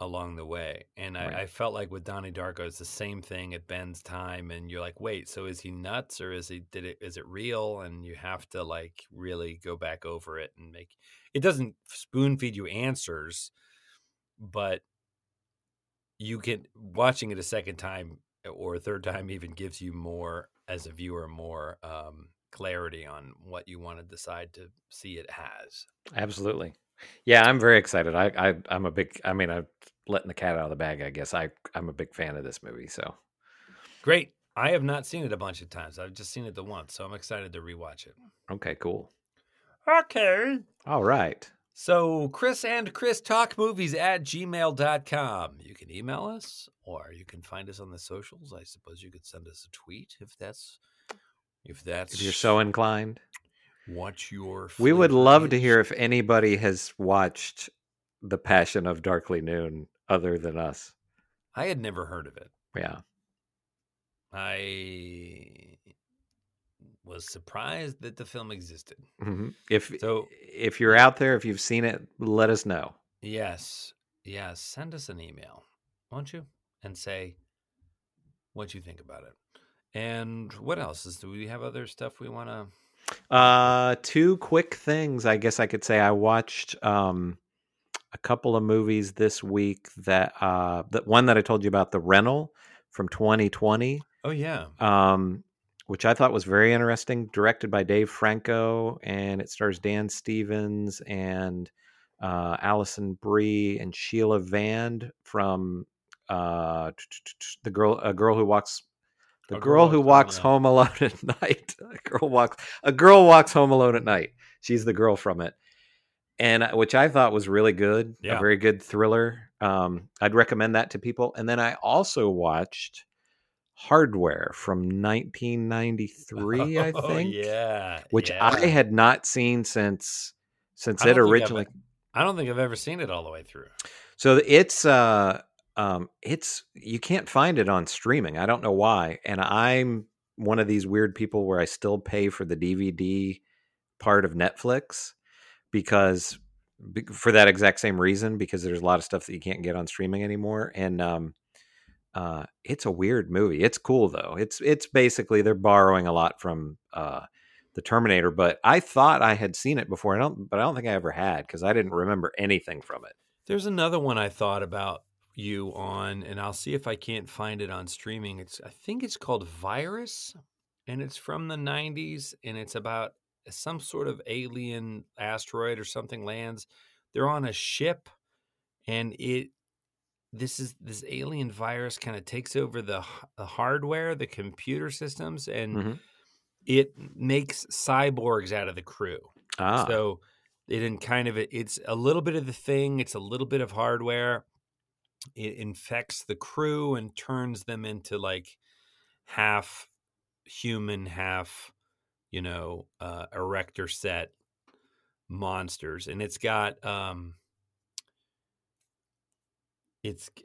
along the way. And I, Right. I felt like with Donnie Darko, it's the same thing at Ben's time, and you're like, wait, so is he nuts or is he did it? Is it real? And you have to like really go back over it and make. It doesn't spoon feed you answers, but you can watching it a second time or a third time even gives you more as a viewer more um, clarity on what you want to decide to see it has. Absolutely. Yeah, I'm very excited. I, I I'm a big. I mean, I'm letting the cat out of the bag. I guess I I'm a big fan of this movie. So Great. I have not seen it a bunch of times. I've just seen it the once, so I'm excited to rewatch it. okay, cool. Okay. All right. So Chris and Chris talk movies at gmail.com. You can email us or you can find us on the socials. I suppose you could send us a tweet if that's if that's If you're so inclined, what your we would love to hear if anybody has watched The Passion of Darkly Noon other than us. I had never heard of it. Yeah. I was surprised that the film existed. hmm If So- if you're out there, if you've seen it, let us know. Yes. Yes. Send us an email, won't you? And say what you think about it. And what else is do we have other stuff we want to Uh, two quick things. I guess I could say I watched um, a couple of movies this week. That uh, that one that I told you about, The Rental from 2020, Oh yeah. um, which I thought was very interesting. Directed by Dave Franco, and it stars Dan Stevens and uh, Alison Brie and Sheila Vand from uh, the girl, a girl who walks The A girl, who walks home alone at night. A girl walks. A girl walks home alone at night. She's the girl from it, and uh, which I thought was really good. Yeah. A very good thriller. Um, I'd recommend that to people. And then I also watched Hardware from 1993, I Oh, think. yeah. which yeah. I had not seen since since it don't think I've- originally. I don't think I've ever seen it all the way through. So it's uh um it's you can't find it on streaming. I don't know why. And I'm one of these weird people where I still pay for the DVD part of Netflix because for that exact same reason because there's a lot of stuff that you can't get on streaming anymore and um uh it's a weird movie. It's cool though. It's it's basically they're borrowing a lot from uh the Terminator, but I thought I had seen it before. I don't but I don't think I ever had because I didn't remember anything from it. There's another one I thought about you on, and I'll see if I can't find it on streaming. It's I think it's called Virus, and it's from the '90s, and it's about some sort of alien asteroid or something lands. They're on a ship, and it this is this alien virus kind of takes over the, the hardware, the computer systems, and Mhm. it makes cyborgs out of the crew. Ah. So it in kind of it's a little bit of the thing. It's a little bit of hardware. It infects the crew and turns them into like half human, half you know uh, erector set monsters, and it's got um, it's.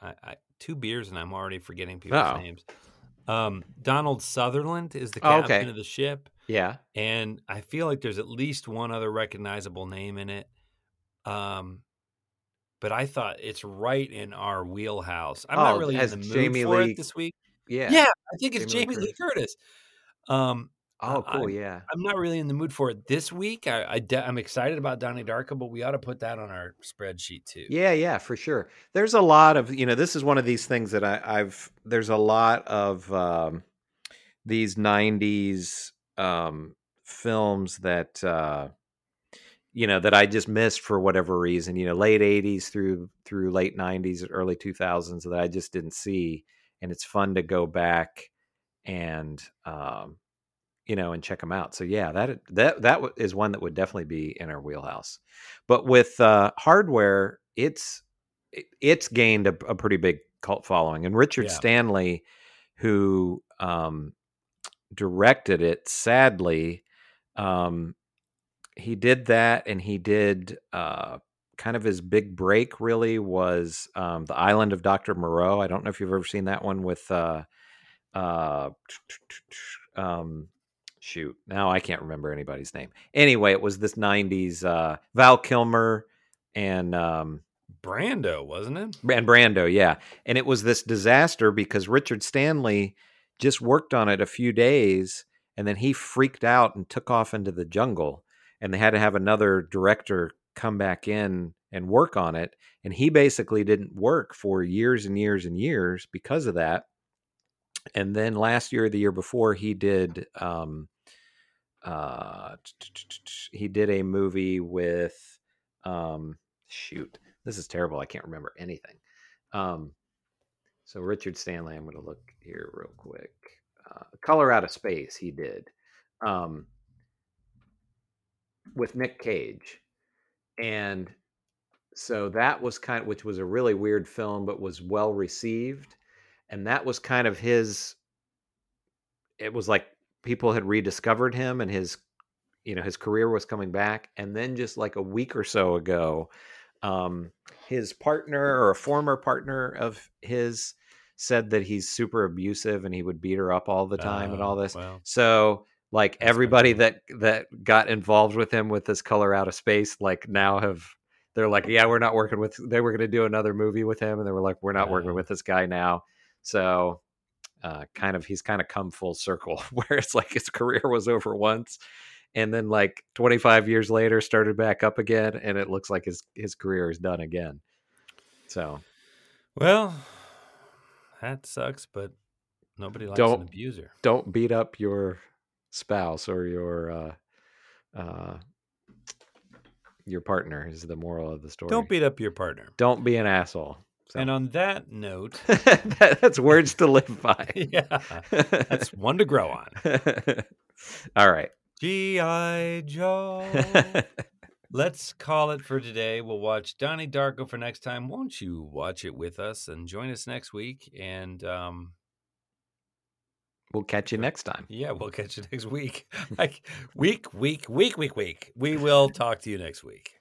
I, I two beers and I'm already forgetting people's Uh-oh. names. Um, Donald Sutherland is the Oh, captain okay. of the ship yeah. and I feel like there's at least one other recognizable name in it. Um, but I thought it's right in our wheelhouse. I'm Oh, not really in the mood Jamie for Lee- it this week. Yeah. Yeah, I think it's Jamie Jamie, Lee Lee Curtis. Um, Oh, I- cool. Yeah. I'm not really in the mood for it this week. I, I de- I'm excited about Donnie Darko, but we ought to put that on our spreadsheet too. Yeah, yeah, for sure. There's a lot of, you know, this is one of these things that I, I've, there's a lot of um, these 90s um, films that, uh, you know, that I just missed for whatever reason, you know, late 80s through, through late 90s, early 2000s that I just didn't see. And it's fun to go back and, um, you know, and check them out. So yeah, that that that is one that would definitely be in our wheelhouse. But with uh, hardware, it's it's gained a, a pretty big cult following, and Richard Yeah. Stanley, who um, directed it, sadly, um, he did that, and he did uh, kind of his big break. Really was um, the Island of Doctor Moreau. I don't know if you've ever seen that one with. Uh, uh, um, shoot now i can't remember anybody's name anyway it was this 90s uh val kilmer and um Brando, wasn't it? and brando yeah and it was this disaster because richard stanley just worked on it a few days and then he freaked out and took off into the jungle and they had to have another director come back in and work on it and he basically didn't work for years and years and years because of that. And then last year the year before he did um uh he did a movie with um shoot this is terrible i can't remember anything. Um so richard stanley i'm going to look here real quick. Uh, color out of space he did. Um with nick cage and so that was kind of which was a really weird film but was well received and that was kind of his it was like people had rediscovered him and his you know his career was coming back and then just like a week or so ago um his partner or a former partner of his said that he's super abusive and he would beat her up all the time and all Oh, this. Well, so like everybody that that got involved with him with this color out of space like now have they're like yeah we're not working with they were going to do another movie with him and they were like we're not working with this guy now. So uh, kind of he's kind of come full circle where it's like his career was over once and then like 25 years later started back up again and it looks like his his career is done again. So well, that sucks, but nobody likes Don't- an abuser. don't beat up your spouse or your uh uh your partner is the moral of the story Don't beat up your partner. don't be an asshole So And on that note, that, that's words to live by. yeah, that's one to grow on. All right. G.I. Joe. Let's call it for today. We'll watch Donnie Darko for next time. Won't you watch it with us and join us next week? And um, We'll catch you next time. yeah, we'll catch you next week. Like week, week, week, week, week. We will talk to you next week.